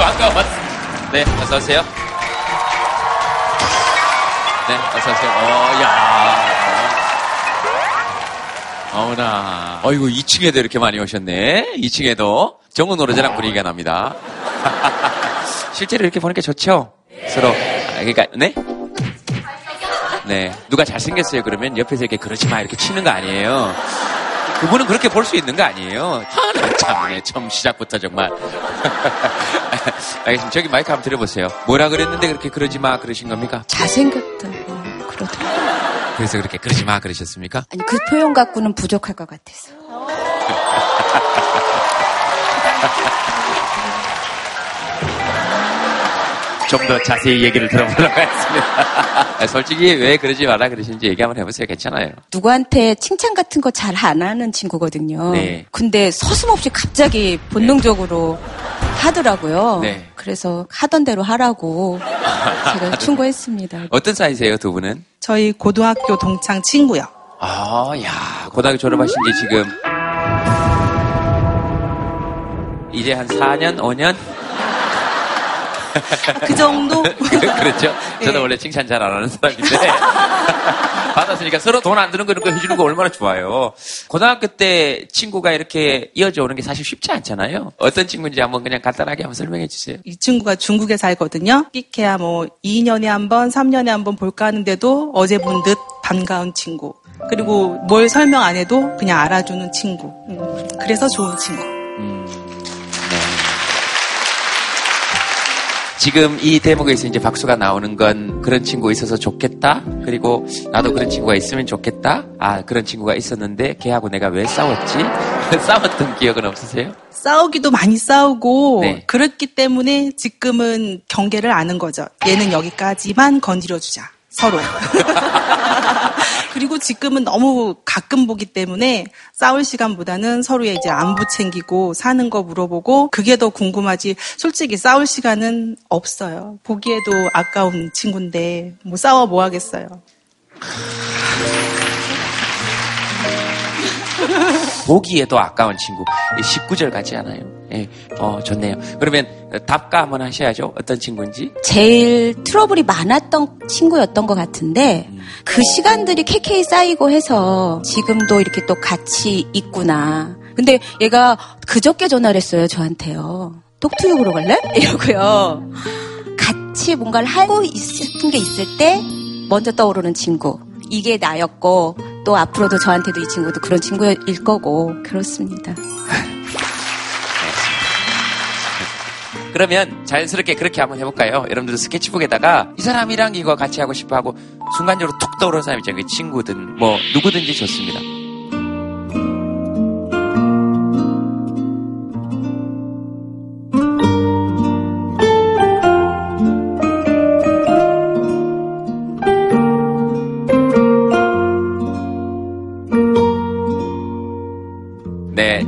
반가웠습니다. 네, 어서오세요. 네, 어서오세요. 어, 야. 어머나. 어이구, 2층에도 이렇게 많이 오셨네. 2층에도 정우 노래자랑 분위기가 납니다. 실제로 이렇게 보니까 좋죠? 서로. 아, 그러니까, 네? 네. 누가 잘생겼어요, 그러면 옆에서 이렇게 그러지 마, 이렇게 치는 거 아니에요. 그분은 그렇게 볼 수 있는 거 아니에요. 하나 참네, 처음 시작부터 정말. 알겠습니다. 저기 마이크 한번 들어보세요. 뭐라 그랬는데 그렇게 그러지 마, 그러신 겁니까? 잘생겼다고 그러더라고요. 그래서 그렇게 그러지 마, 그러셨습니까? 아니, 그 표현 갖고는 부족할 것 같아서. 좀 더 자세히 얘기를 들어보도록 하겠습니다. 솔직히 왜 그러지 마라 그러시는지 얘기 한번 해보세요. 괜찮아요. 누구한테 칭찬 같은 거 잘 안 하는 친구거든요. 네. 근데 서슴없이 갑자기 본능적으로 하더라고요. 네. 그래서 하던 대로 하라고 제가 충고했습니다. 어떤 사이세요, 두 분은? 저희 고등학교 동창 친구요. 아, 야, 고등학교 졸업하신 지 지금 이제 한 4년, 5년? 그 정도? 그렇죠. 저도 네. 원래 칭찬 잘 안 하는 사람인데 받았으니까 서로 돈 안 드는 거 이런 거 해주는 거 얼마나 좋아요. 고등학교 때 친구가 이렇게 이어져 오는 게 사실 쉽지 않잖아요. 어떤 친구인지 한번 그냥 간단하게 한번 설명해 주세요. 이 친구가 중국에 살거든요. 끽해야 뭐 2년에 한 번, 3년에 한 번 볼까 하는데도 어제 본 듯 반가운 친구. 그리고 뭘 설명 안 해도 그냥 알아주는 친구. 음, 그래서 좋은 친구. 음, 지금 이 대목에서 이제 박수가 나오는 건 그런 친구 있어서 좋겠다. 그리고 나도 그런 친구가 있으면 좋겠다. 아, 그런 친구가 있었는데 걔하고 내가 왜 싸웠지? 싸웠던 기억은 없으세요? 싸우기도 많이 싸우고 네. 그렇기 때문에 지금은 경계를 아는 거죠. 얘는 여기까지만 건드려 주자. 서로. 그리고 지금은 너무 가끔 보기 때문에 싸울 시간보다는 서로의 이제 안부 챙기고 사는 거 물어보고 그게 더 궁금하지. 솔직히 싸울 시간은 없어요. 보기에도 아까운 친구인데 뭐 싸워 뭐 하겠어요. 보기에도 아까운 친구. 19절 같지 않아요? 예, 어, 좋네요. 그러면 답가 한번 하셔야죠. 어떤 친구인지. 제일 트러블이 많았던 친구였던 것 같은데 그 시간들이 KK 쌓이고 해서 지금도 이렇게 또 같이 있구나. 근데 얘가 그저께 전화를 했어요 저한테요. 보러 갈래? 이러고요. 같이 뭔가를 하고 싶은 게 있을 때 먼저 떠오르는 친구. 이게 나였고 또 앞으로도 저한테도 이 친구도 그런 친구일 거고 그렇습니다. 그러면 자연스럽게 그렇게 한번 해볼까요? 여러분들 스케치북에다가 이 사람이랑 이거 같이 하고 싶어 하고 순간적으로 툭 떠오르는 사람 있잖아요. 그 친구든 뭐 누구든지 좋습니다.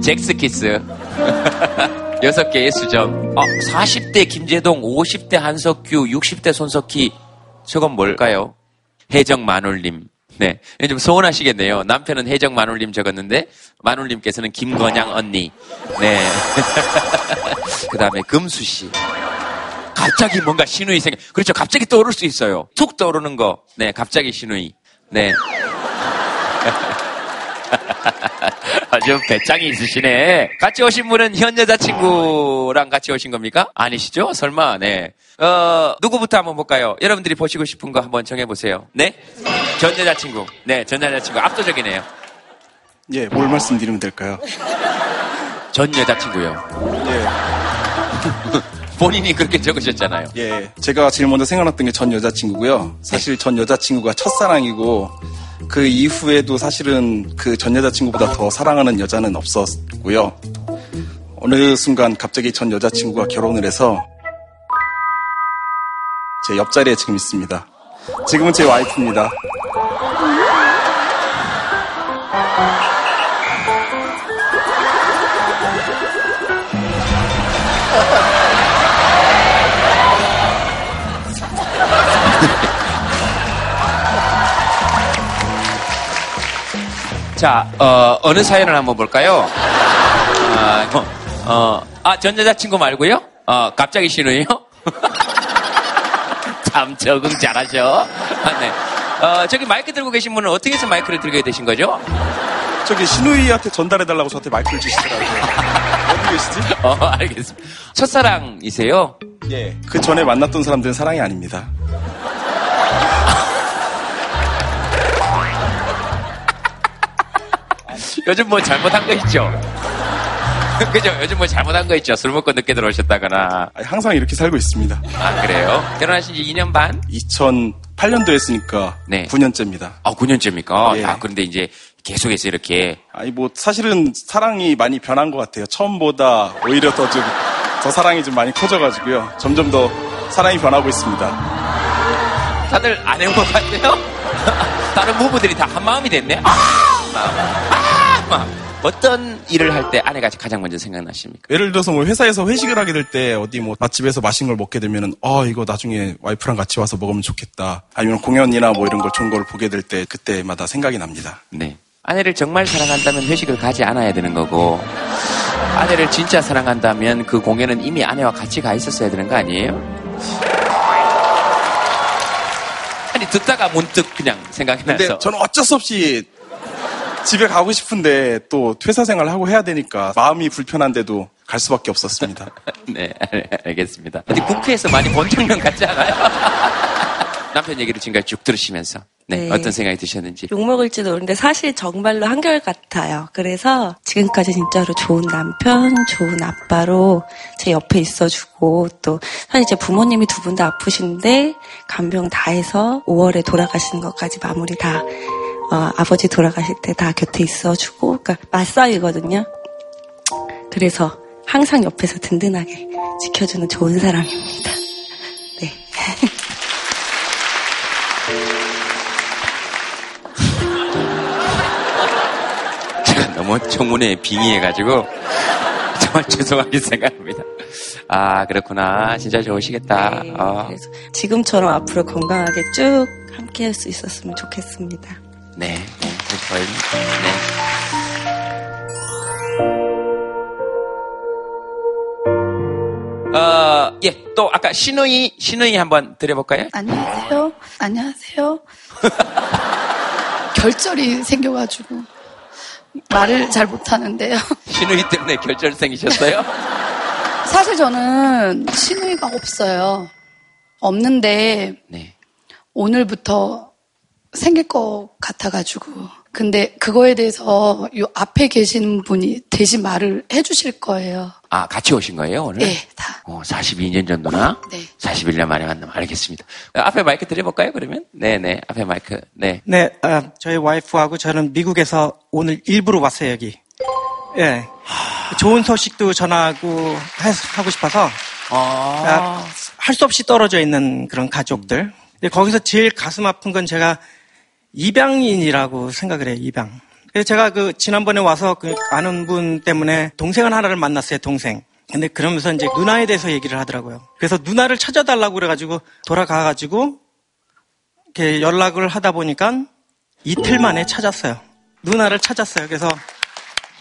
잭스키스. 여섯 개의 수정. 어, 40대 김재동, 50대 한석규, 60대 손석희. 저건 뭘까요? 해적 마눌님. 네. 좀 서운하시겠네요. 남편은 해적 마눌님 적었는데, 마눌님께서는 김건양 언니. 네. 그 다음에 금수씨. 갑자기 뭔가 신우이 생겨. 그렇죠. 갑자기 떠오를 수 있어요. 툭 떠오르는 거. 네. 갑자기 신우이. 네. 아주 배짱이 있으시네. 같이 오신 분은 현 여자친구랑 같이 오신 겁니까? 아니시죠? 설마, 네. 어, 누구부터 한번 볼까요? 여러분들이 보시고 싶은 거 한번 정해보세요. 네? 전 여자친구. 네, 전 여자친구. 압도적이네요. 예, 뭘 말씀드리면 될까요? 전 여자친구요. 예, 본인이 그렇게 적으셨잖아요. 예. 제가 제일 먼저 생각났던 게 전 여자친구고요. 사실 전 여자친구가 첫사랑이고, 그 이후에도 사실은 그 전 여자친구보다 더 사랑하는 여자는 없었고요. 어느 순간 갑자기 전 여자친구가 결혼을 해서 제 옆자리에 지금 있습니다. 지금은 제 와이프입니다. 자, 어, 어느 사연을 한번 볼까요? 아, 어, 어, 아, 전 여자친구 말고요? 어, 갑자기 신우이요? 참 적응 잘하셔. 아, 네. 어, 저기 마이크 들고 계신 분은 어떻게 해서 마이크를 들게 되신 거죠? 저기 신우이한테 전달해달라고 저한테 마이크를 주시더라고요. 어디 계시지? 어, 알겠습니다. 첫사랑이세요? 예. 그 전에 만났던 사람들은 사랑이 아닙니다. 요즘 뭐 잘못한 거 있죠? 그죠? 요즘 뭐 잘못한 거 있죠? 술 먹고 늦게 들어오셨다거나. 항상 이렇게 살고 있습니다. 아, 그래요? 결혼하신 지 2년 반? 2008년도 했으니까 네. 9년째입니다. 아, 9년째입니까? 예. 아, 그런데 이제 계속해서 이렇게. 아니 뭐 사실은 사랑이 많이 변한 것 같아요. 처음보다 오히려 더 좀 더 사랑이 좀 많이 커져가지고요. 점점 더 사랑이 변하고 있습니다. 다들 안 해온 것 같아요? 다른 부부들이 다 한 마음이 됐네? 아! 막, 아! 막. 어떤 일을 할 때 아내가 가장 먼저 생각나십니까? 예를 들어서 뭐 회사에서 회식을 하게 될 때 어디 뭐 맛집에서 맛있는 걸 먹게 되면은 아 이거 나중에 와이프랑 같이 와서 먹으면 좋겠다. 아니면 공연이나 뭐 이런 걸 좋은 걸 보게 될 때 그때마다 생각이 납니다. 네. 아내를 정말 사랑한다면 회식을 가지 않아야 되는 거고, 아내를 진짜 사랑한다면 그 공연은 이미 아내와 같이 가 있었어야 되는 거 아니에요? 아니, 듣다가 문득 그냥 생각이 근데 나서. 저는 어쩔 수 없이 집에 가고 싶은데 또 회사 생활을 하고 해야 되니까 마음이 불편한데도 갈 수밖에 없었습니다. 네, 알- 알겠습니다. 어디 국회에서 많이 본 장면 같지 않아요? 남편 얘기를 지금까지 쭉 들으시면서 네, 네. 어떤 생각이 드셨는지. 욕먹을지도 모르는데 사실 정말로 한결같아요. 그래서 지금까지 진짜로 좋은 남편, 좋은 아빠로 제 옆에 있어주고 또 사실 제 부모님이 두 분 다 아프신데 간병 다 해서 5월에 돌아가시는 것까지 마무리 다 어, 아버지 돌아가실 때 다 곁에 있어주고 그러니까 맞싸이거든요. 그래서 항상 옆에서 든든하게 지켜주는 좋은 사람입니다. 네. 제가 너무 청문회에 빙의해가지고 정말 죄송하게 생각합니다. 아 그렇구나. 진짜 좋으시겠다. 네, 어, 그래서 지금처럼 앞으로 건강하게 쭉 함께 할 수 있었으면 좋겠습니다. 네, 네, 저희 네. 어, 예, 또 아까 신우이 신우이 한번 드려볼까요? 안녕하세요. 안녕하세요. 결절이 생겨가지고 말을 잘 못하는데요. 신우이 때문에 결절 생기셨어요? 사실 저는 신우이가 없어요. 없는데 네. 오늘부터 생길 것 같아가지고. 근데 그거에 대해서 요 앞에 계신 분이 대신 말을 해주실 거예요. 아, 같이 오신 거예요, 오늘? 네, 다. 어, 42년 전 누나? 네. 41년 만에 만나면 알겠습니다. 어, 앞에 마이크 드려볼까요, 그러면? 네네, 앞에 마이크. 네. 네, 아, 저희 와이프하고 저는 미국에서 오늘 일부러 왔어요, 여기. 예. 좋은 소식도 전하고 해- 하고 싶어서 아, 할수 없이 떨어져 있는 그런 가족들. 근데 거기서 제일 가슴 아픈 건 제가 입양인이라고 생각을 해요, 입양. 그래서 제가 그 지난번에 와서 그 아는 분 때문에 동생을 하나를 만났어요, 동생. 근데 그러면서 이제 누나에 대해서 얘기를 하더라고요. 그래서 누나를 찾아달라고 그래가지고 돌아가가지고 이렇게 연락을 하다 보니까 이틀 만에 찾았어요. 누나를 찾았어요. 그래서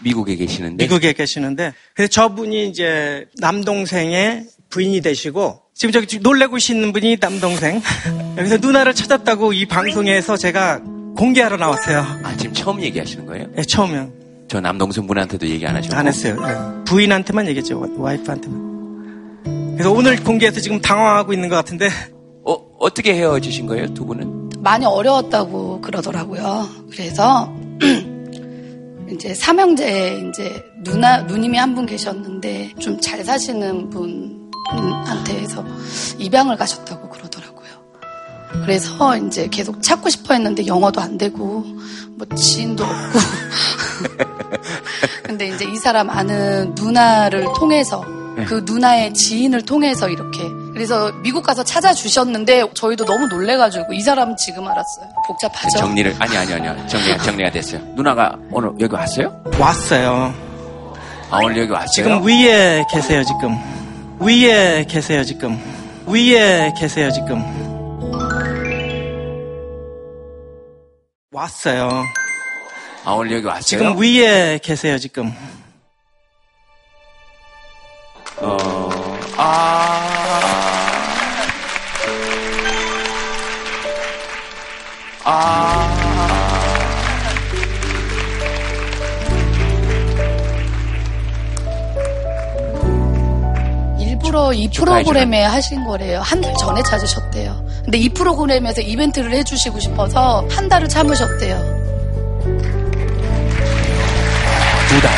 미국에 계시는데. 미국에 계시는데 그래서 저분이 이제 남동생의 부인이 되시고 지금 저기 놀래고 있는 분이 남동생 여기서 누나를 찾았다고 이 방송에서 제가 공개하러 나왔어요. 아, 지금 처음 얘기하시는 거예요? 네, 처음에 저 남동생분한테도 얘기 안 하셨고. 안 했어요. 네. 부인한테만 얘기했죠. 와이프한테만. 그래서 오늘 공개해서 지금 당황하고 있는 것 같은데 어, 어떻게 헤어지신 거예요, 두 분은? 많이 어려웠다고 그러더라고요. 그래서 이제 삼형제 이제 누나 누님이 한 분 계셨는데 좀 잘 사시는 분 한테 해서 입양을 가셨다고 그러더라고요. 그래서 이제 계속 찾고 싶어 했는데 영어도 안 되고 뭐 지인도 없고 근데 이제 이 사람 아는 누나를 통해서 그 누나의 지인을 통해서 이렇게 그래서 미국 가서 찾아주셨는데 저희도 너무 놀래가지고 이 사람 지금 알았어요. 복잡하죠? 정리를, 아니, 아니, 아니요. 정리가, 정리가 됐어요. 누나가 오늘 여기 왔어요? 왔어요. 아, 오늘 여기 왔어요? 지금 위에 계세요, 지금. 위에 계세요, 지금. 위에 계세요, 지금. 왔어요. 아, 오늘 여기 왔어요? 지금 위에 계세요, 지금. 어, 아, 아. 아. 일부러 이 프로그램에 하신 거래요. 한 달 전에 찾으셨대요. 근데 이 프로그램에서 이벤트를 해주시고 싶어서 한 달을 참으셨대요. 두 달.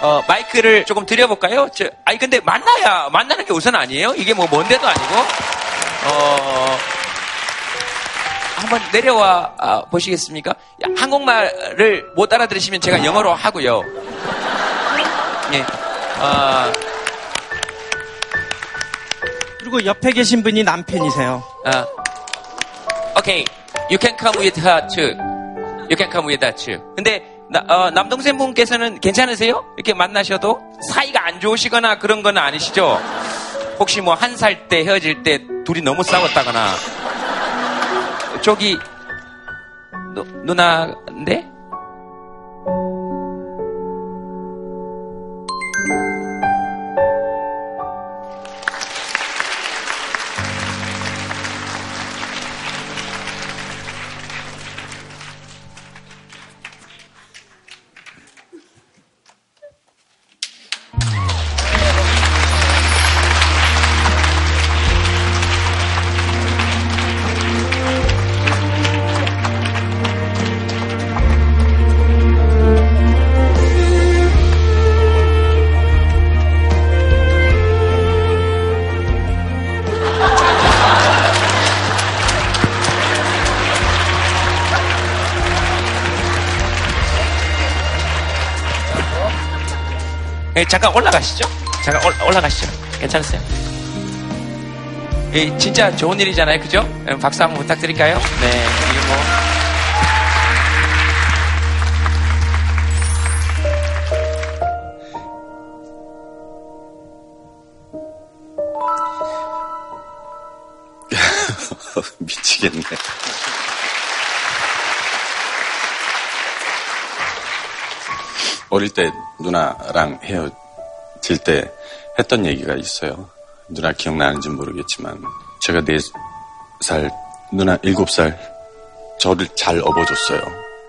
어, 마이크를 조금 드려볼까요? 저, 아니, 근데 만나야, 만나는 게 우선 아니에요? 이게 뭐, 뭔데도 아니고. 어, 한번 내려와 아, 보시겠습니까? 야, 한국말을 못 알아들으시면 제가 영어로 하고요. 예. 어, 그리고 옆에 계신 분이 남편이세요. 어, okay, you can come with her too. You can come with her too. 근데 나- 어, 남동생 분께서는 괜찮으세요? 이렇게 만나셔도 사이가 안 좋으시거나 그런 건 아니시죠? 혹시 뭐 한 살 때 헤어질 때 둘이 너무 싸웠다거나 저기 누, 누나인데? 잠깐 올라가시죠. 잠깐 올, 올라가시죠. 괜찮으세요? 예, 진짜 좋은 일이잖아요, 그죠? 예, 박수 한번 부탁드릴까요? 네, 이게 뭐. 미치겠네. 어릴 때 누나랑 헤어 질 때 했던 얘기가 있어요. 누나 기억나는지 모르겠지만 제가 네 살 누나 일곱 살 저를 잘 업어줬어요.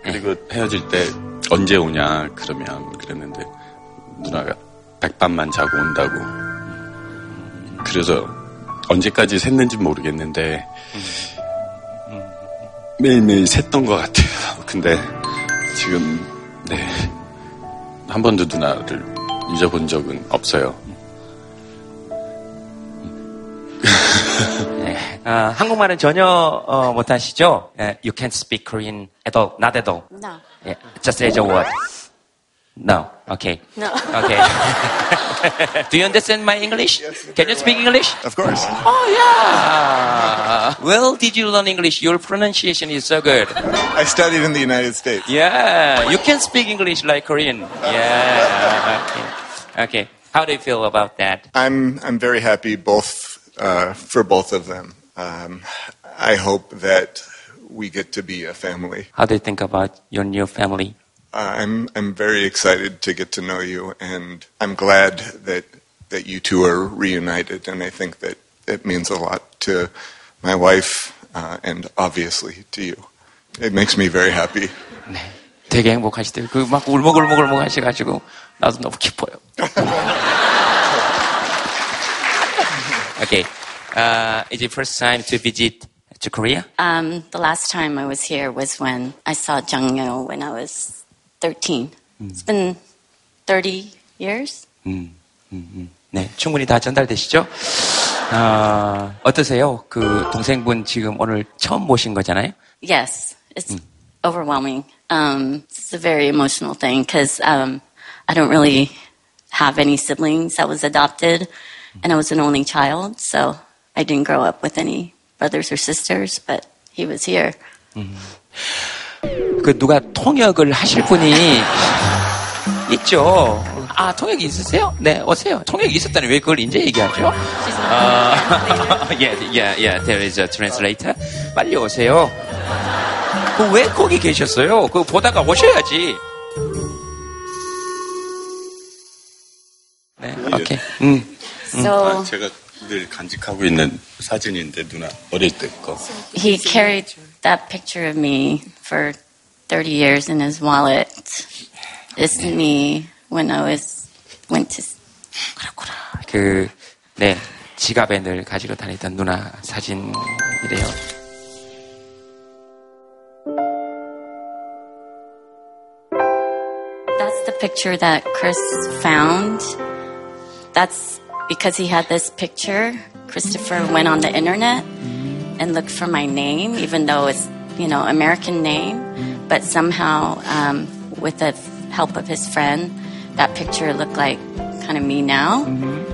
그리고 헤어질 때 언제 오냐 그러면 그랬는데 누나가 백밤만 자고 온다고. 그래서 언제까지 샜는지 모르겠는데 매일매일 샜던 것 같아요. 근데 지금 네. 한 번도 누나를 잊어본 적은 없어요. 네. 아, 한국말은 전혀 어, 못하시죠? 예, you can't speak Korean at all, not at all. No. 예, just as a word. No. Okay. No. Okay. Do you understand my English? Yes, Can you speak English? Of course. Oh yeah. Well, did you learn English? Your pronunciation is so good. I studied in the United States. Yeah, you can speak English like Korean. Yeah. Okay. Okay. How do you feel about that? I'm I'm very happy both uh, for both of them. Um, I hope that we get to be a family. How do you think about your new family? Uh, I'm I'm very excited to get to know you, and I'm glad that that you two are reunited. And I think that it means a lot to my wife uh, and obviously to you. It makes me very happy. 네. 되게 행복하시대요. 그 막 울먹울먹울먹 하셔가지고 나도 너무 기뻐요. okay. Uh, is it first time to visit to Korea? Um, the last time I was here was when I saw Jung Yo when I was 13. It's been 30 years. 네, 충분히 다 전달되시죠? 어, 어떠세요? 그 동생분 지금 오늘 처음 모신 거잖아요? Yes, it's overwhelming. Um, it's a very emotional thing because um, I don't really have any siblings. I was adopted, and I was an only child, so I didn't grow up with any brothers or sisters. But he was here. 그 누가 통역을 하실 분이 있죠. 아, 통역이 있으세요? 네, 오세요. 통역이 있었다니 왜 그걸 이제 얘기하죠? 아, yeah, yeah, yeah, there is a translator. 빨리 오세요. 그 왜 거기 계셨어요? 그 보다가 오셔야지. 오케이. 음. So 아, 제가 늘 간직하고 있는 사진인데 누나 어릴 때 거. he carried that picture of me for 30 years in his wallet. This is me when I was went to 그, 네, 지갑에 늘 가지고 다니던 누나 사진이래요. That's the picture that Chris found. That's because he had this picture. Christopher went on the internet and looked for my name, even though it's, you know, American name. But somehow, um, with the help of his friend, that picture looked like kind of me now.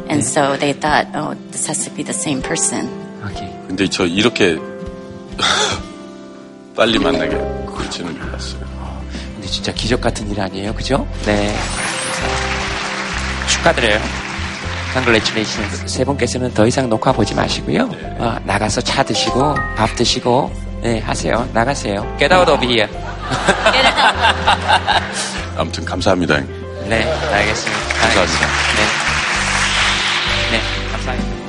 And so they thought, oh, this has to be the same person. 오케이. 근데 저 이렇게 빨리 만나게 될지는 몰랐어요. 근데 진짜 기적 같은 일 아니에요? 그죠? 네. 축하드려요. Congratulations. 세 분께서는 더 이상 녹화 보지 마시고요. 어, 나가서 차 드시고, 밥 드시고, 네, 하세요. 나가세요. Get out of here. 아무튼 감사합니다. 네, 알겠습니다. 감사합니다. 네. 네, 감사합니다.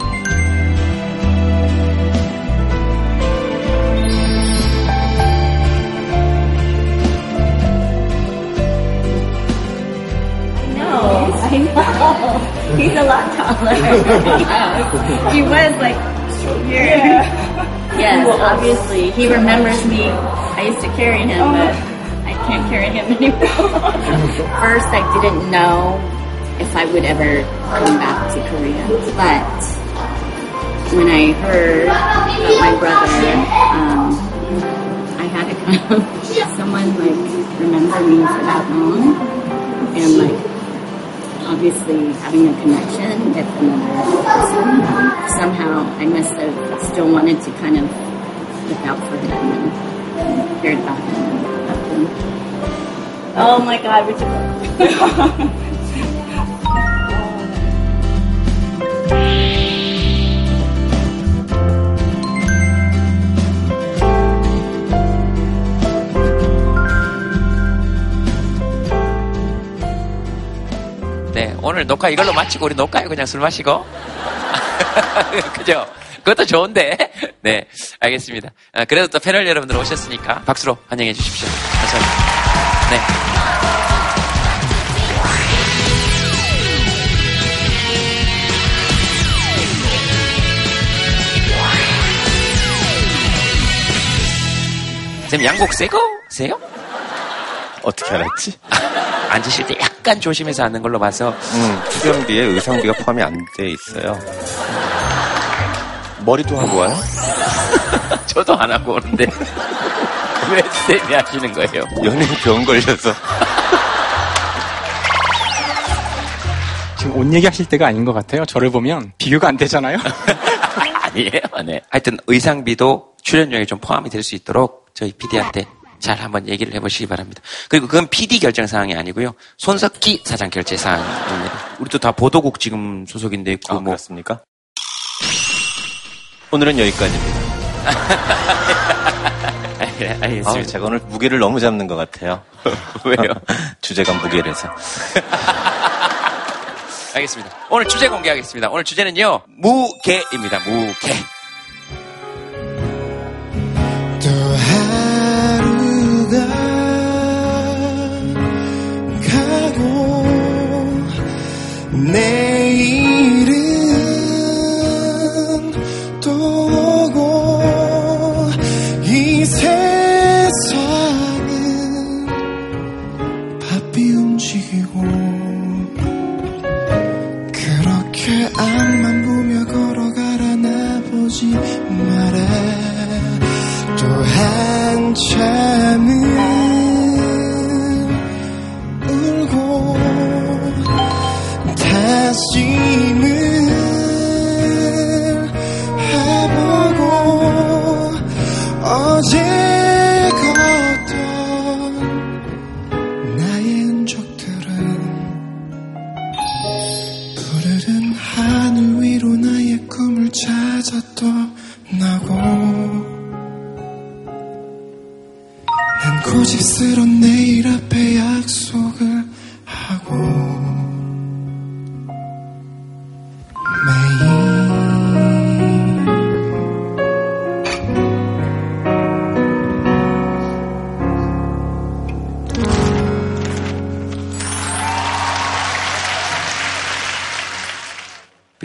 I know. He's a lot taller. he was like here. Yes, obviously. He remembers me. I used to carry him, but I can't carry him anymore. First, I didn't know if I would ever come back to Korea. But when I heard about my brother, um, I had to kind of someone like remember me for that long, and like obviously having a connection with another person. Somehow I must have still wanted to kind of look out for him and cared about him. Oh my god, Richard. 네, 오늘 녹화 이걸로 마치고 우리 녹화에 그냥 술 마시고. 그죠? 그것도 좋은데. 네, 알겠습니다. 아, 그래도 또 패널 여러분들 오셨으니까 박수로 환영해 주십시오. 감사합니다. 네. 선생님 양복 새거? 세요? 어떻게 알았지? 앉으실 때 약간 조심해서 앉는 걸로 봐서 음, 출연비에 의상비가 포함이 안 돼 있어요. 머리도 하고 와요? 저도 안 하고 오는데 왜 쌤이 하시는 거예요? 연예인 병 걸려서. 지금 옷 얘기하실 때가 아닌 것 같아요. 저를 보면 비교가 안 되잖아요. 아니에요. 네. 하여튼 의상비도 출연료에 좀 포함이 될 수 있도록 저희 PD한테 잘 한번 얘기를 해보시기 바랍니다. 그리고 그건 PD 결정 사항이 아니고요. 손석기 사장 결제 사항입니다. 우리도 다 보도국 지금 소속인데 있고 뭐 그렇습니까? 오늘은 여기까지입니다. 네, 알겠습니다. 아, 제가 오늘 무게를 너무 잡는 것 같아요. 왜요? 주제가 무게라서. 알겠습니다. 오늘 주제 공개하겠습니다. 오늘 주제는요, 무게입니다. 무게. 내일은 또 오고 이 세상은 바삐 움직이고 그렇게 앞만 보며 걸어가라 나보지 마라 또 한참 다짐을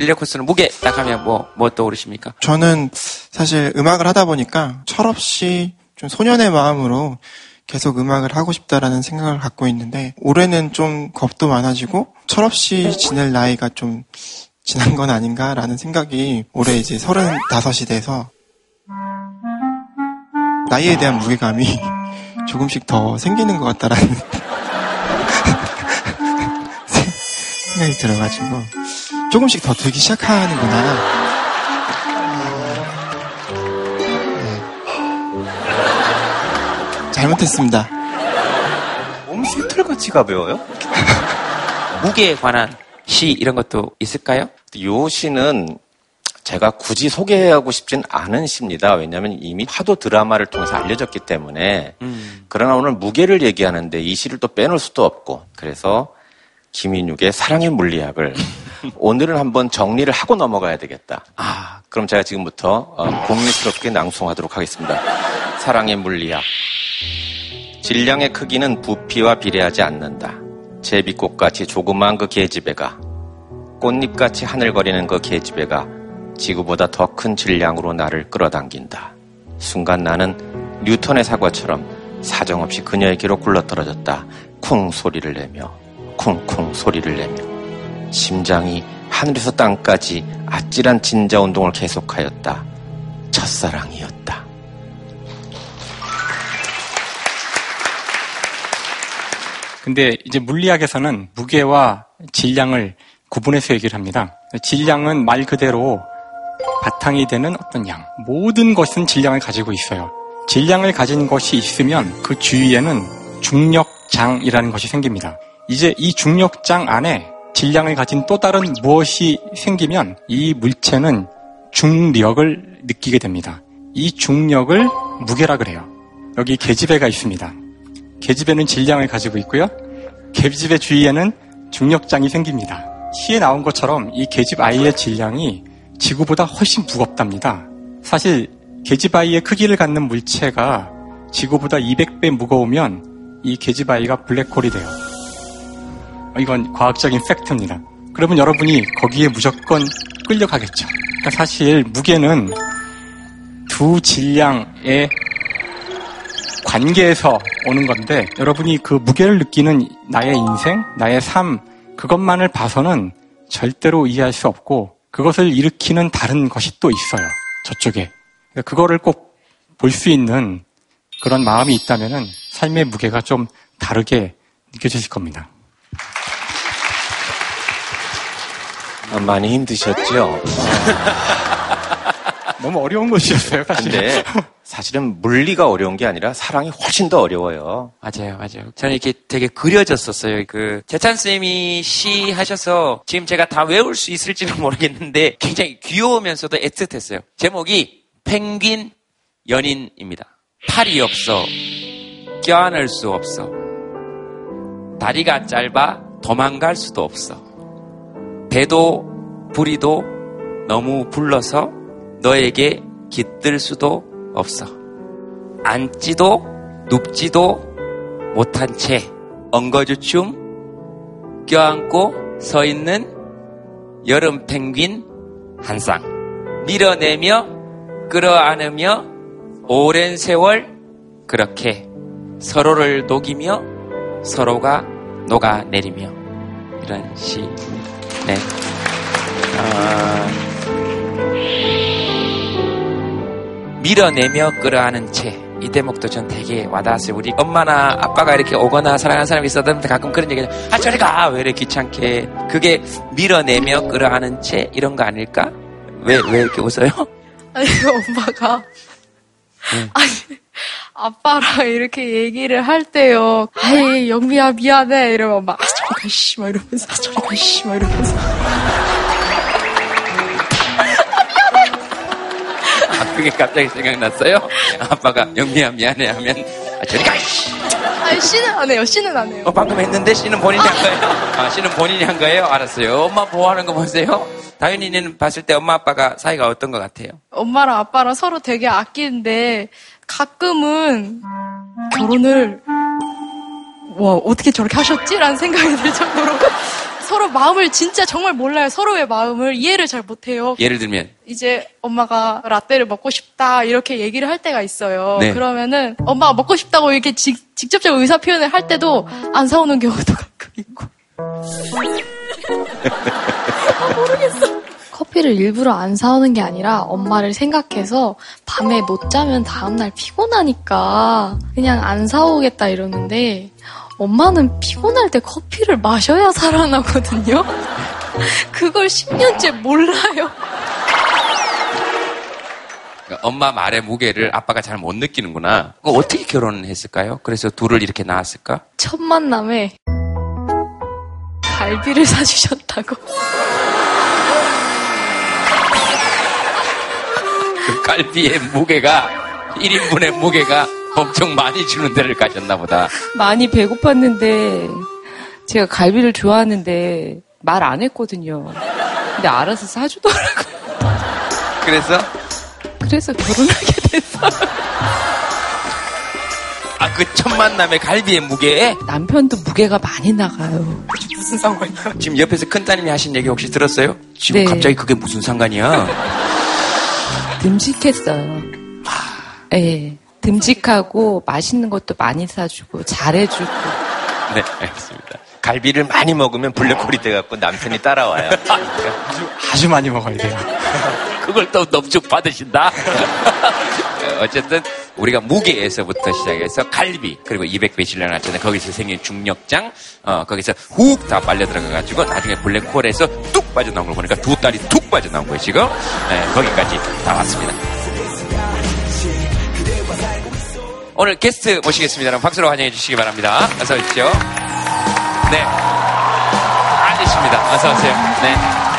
빌리코스는 무게 딱 하면 뭐, 뭐 떠오르십니까? 저는 사실 음악을 하다 보니까 철없이 좀 소년의 마음으로 계속 음악을 하고 싶다라는 생각을 갖고 있는데 올해는 좀 겁도 많아지고 철없이 지낼 나이가 좀 지난 건 아닌가라는 생각이 올해 이제 서른다섯이 돼서 나이에 대한 무게감이 조금씩 더 생기는 것 같다라는 생각이 들어가지고 조금씩 더 들기 시작하는구나. 네. 잘못했습니다. 몸이 쇠틀같이 가벼워요? 무게에 관한 시 이런 것도 있을까요? 요 시는 제가 굳이 소개하고 싶진 않은 시입니다. 왜냐하면 이미 하도 드라마를 통해서 알려졌기 때문에. 음. 그러나 오늘 무게를 얘기하는데 이 시를 또 빼놓을 수도 없고. 그래서 김인육의 사랑의 물리학을 오늘은 한번 정리를 하고 넘어가야 되겠다. 아, 그럼 제가 지금부터 어, 공유스럽게 낭송하도록 하겠습니다. 사랑의 물리학. 질량의 크기는 부피와 비례하지 않는다. 제비꽃같이 조그마한 그 계집애가 꽃잎같이 하늘거리는 그 계집애가 지구보다 더 큰 질량으로 나를 끌어당긴다. 순간 나는 뉴턴의 사과처럼 사정없이 그녀에게로 굴러떨어졌다. 쿵 소리를 내며 쿵쿵 소리를 내며 심장이 하늘에서 땅까지 아찔한 진자 운동을 계속하였다. 첫사랑이었다. 근데 이제 물리학에서는 무게와 질량을 구분해서 얘기를 합니다. 질량은 말 그대로 바탕이 되는 어떤 양. 모든 것은 질량을 가지고 있어요. 질량을 가진 것이 있으면 그 주위에는 중력장이라는 것이 생깁니다. 이제 이 중력장 안에 질량을 가진 또 다른 무엇이 생기면 이 물체는 중력을 느끼게 됩니다. 이 중력을 무게라 그래요. 여기 계집애가 있습니다. 계집애는 질량을 가지고 있고요. 계집애 주위에는 중력장이 생깁니다. 시에 나온 것처럼 이 계집 아이의 질량이 지구보다 훨씬 무겁답니다. 사실 계집 아이의 크기를 갖는 물체가 지구보다 200배 무거우면 이 계집 아이가 블랙홀이 돼요. 이건 과학적인 팩트입니다. 그러면 여러분이 거기에 무조건 끌려가겠죠. 그러니까 사실 무게는 두 질량의 관계에서 오는 건데 여러분이 그 무게를 느끼는 나의 인생, 나의 삶 그것만을 봐서는 절대로 이해할 수 없고 그것을 일으키는 다른 것이 또 있어요. 저쪽에. 그러니까 그거를 꼭 볼 수 있는 그런 마음이 있다면은 삶의 무게가 좀 다르게 느껴지실 겁니다. 많이 힘드셨죠? 너무 어려운 것이었어요, 사실. 근데 사실은 물리가 어려운 게 아니라 사랑이 훨씬 더 어려워요. 맞아요, 맞아요. 저는 이렇게 되게 그려졌었어요. 그, 재찬 쌤이 시 하셔서 지금 제가 다 외울 수 있을지는 모르겠는데 굉장히 귀여우면서도 애틋했어요. 제목이 펭귄 연인입니다. 팔이 없어. 껴안을 수 없어. 다리가 짧아 도망갈 수도 없어. 배도 부리도 너무 불러서 너에게 깃들 수도 없어. 앉지도 눕지도 못한 채 엉거주춤 껴안고 서 있는 여름 펭귄 한 쌍. 밀어내며 끌어안으며 오랜 세월 그렇게 서로를 녹이며 서로가 녹아내리며 이런 시. 네. 아... 밀어내며 끌어안은 채. 이 대목도 전 되게 와닿았어요. 우리 엄마나 아빠가 이렇게 오거나 사랑하는 사람이 있어도 가끔 그런 얘기 하죠. 아, 저리 가! 왜 이렇게 귀찮게. 그게 밀어내며 끌어안은 채? 이런 거 아닐까? 왜, 왜 이렇게 웃어요? 아니, 엄마가. 아니, 아빠랑 이렇게 얘기를 할 때요. 아이, 영미야, 미안해. 이러면 막, 아, 저리 가, 씨. 막 이러면서, 아, 저리 가, 씨. 막 이러면서. 아, 그게 갑자기 생각났어요? 아빠가 영미야 미안해 하면 아, 저리 가! 씨. 아니, 씨는 안 해요. 씨는 안 해요. 어, 방금 했는데 씨는 본인이 한 거예요? 아, 씨는 본인이 한 거예요? 알았어요. 엄마 보호하는 거 보세요. 다윤이는 봤을 때 엄마 아빠가 사이가 어떤 것 같아요? 엄마랑 아빠랑 서로 되게 아끼는데 가끔은 결혼을 와 어떻게 저렇게 하셨지? 라는 생각이 들 정도로 서로 마음을 진짜 정말 몰라요. 서로의 마음을 이해를 잘 못해요. 예를 들면 이제 엄마가 라떼를 먹고 싶다 이렇게 얘기를 할 때가 있어요. 네. 그러면은 엄마가 먹고 싶다고 이렇게 직, 직접적 의사 표현을 할 때도 안 사오는 경우도 가끔 있고. 커피를 일부러 안 사오는 게 아니라 엄마를 생각해서 밤에 못 자면 다음날 피곤하니까 그냥 안 사오겠다 이러는데 엄마는 피곤할 때 커피를 마셔야 살아나거든요. 그걸 10년째 몰라요. 엄마 말의 무게를 아빠가 잘 못 느끼는구나. 어떻게 결혼했을까요? 그래서 둘을 이렇게 낳았을까? 첫 만남에 갈비를 사주셨다고. 그 갈비의 무게가 1인분의 무게가 엄청 많이 주는 데를 가셨나 보다. 많이 배고팠는데 제가 갈비를 좋아하는데 말 안 했거든요. 근데 알아서 사주더라고요. 그래서 그래서 결혼하게 됐어요. 아 그 첫 만남의 갈비의 무게에 남편도 무게가 많이 나가요. 무슨 상관이야? 지금 옆에서 큰 따님이 하신 얘기 혹시 들었어요? 지금 네. 갑자기 그게 무슨 상관이야? 듬직했어요. 예. 듬직하고 맛있는 것도 많이 사주고 잘해주고 네, 알겠습니다. 갈비를 많이 먹으면 블랙홀이 돼갖고 남편이 따라와요. 아주, 아주 많이 먹어야 돼요. 그걸 또 넙죽 받으신다? 어쨌든 우리가 무게에서부터 시작해서 갈비 그리고 200배 실려놨잖아요. 거기서 생긴 중력장 어, 거기서 훅 다 빨려 들어가가지고 나중에 블랙홀에서 뚝 빠져나온 걸 보니까 두 딸이 툭 빠져나온 거예요 지금. 네, 거기까지 다 왔습니다. 오늘 게스트 모시겠습니다. 여러분 박수로 환영해 주시기 바랍니다. 어서 오십시오. 네. 앉으십니다. 어서 오세요. 네.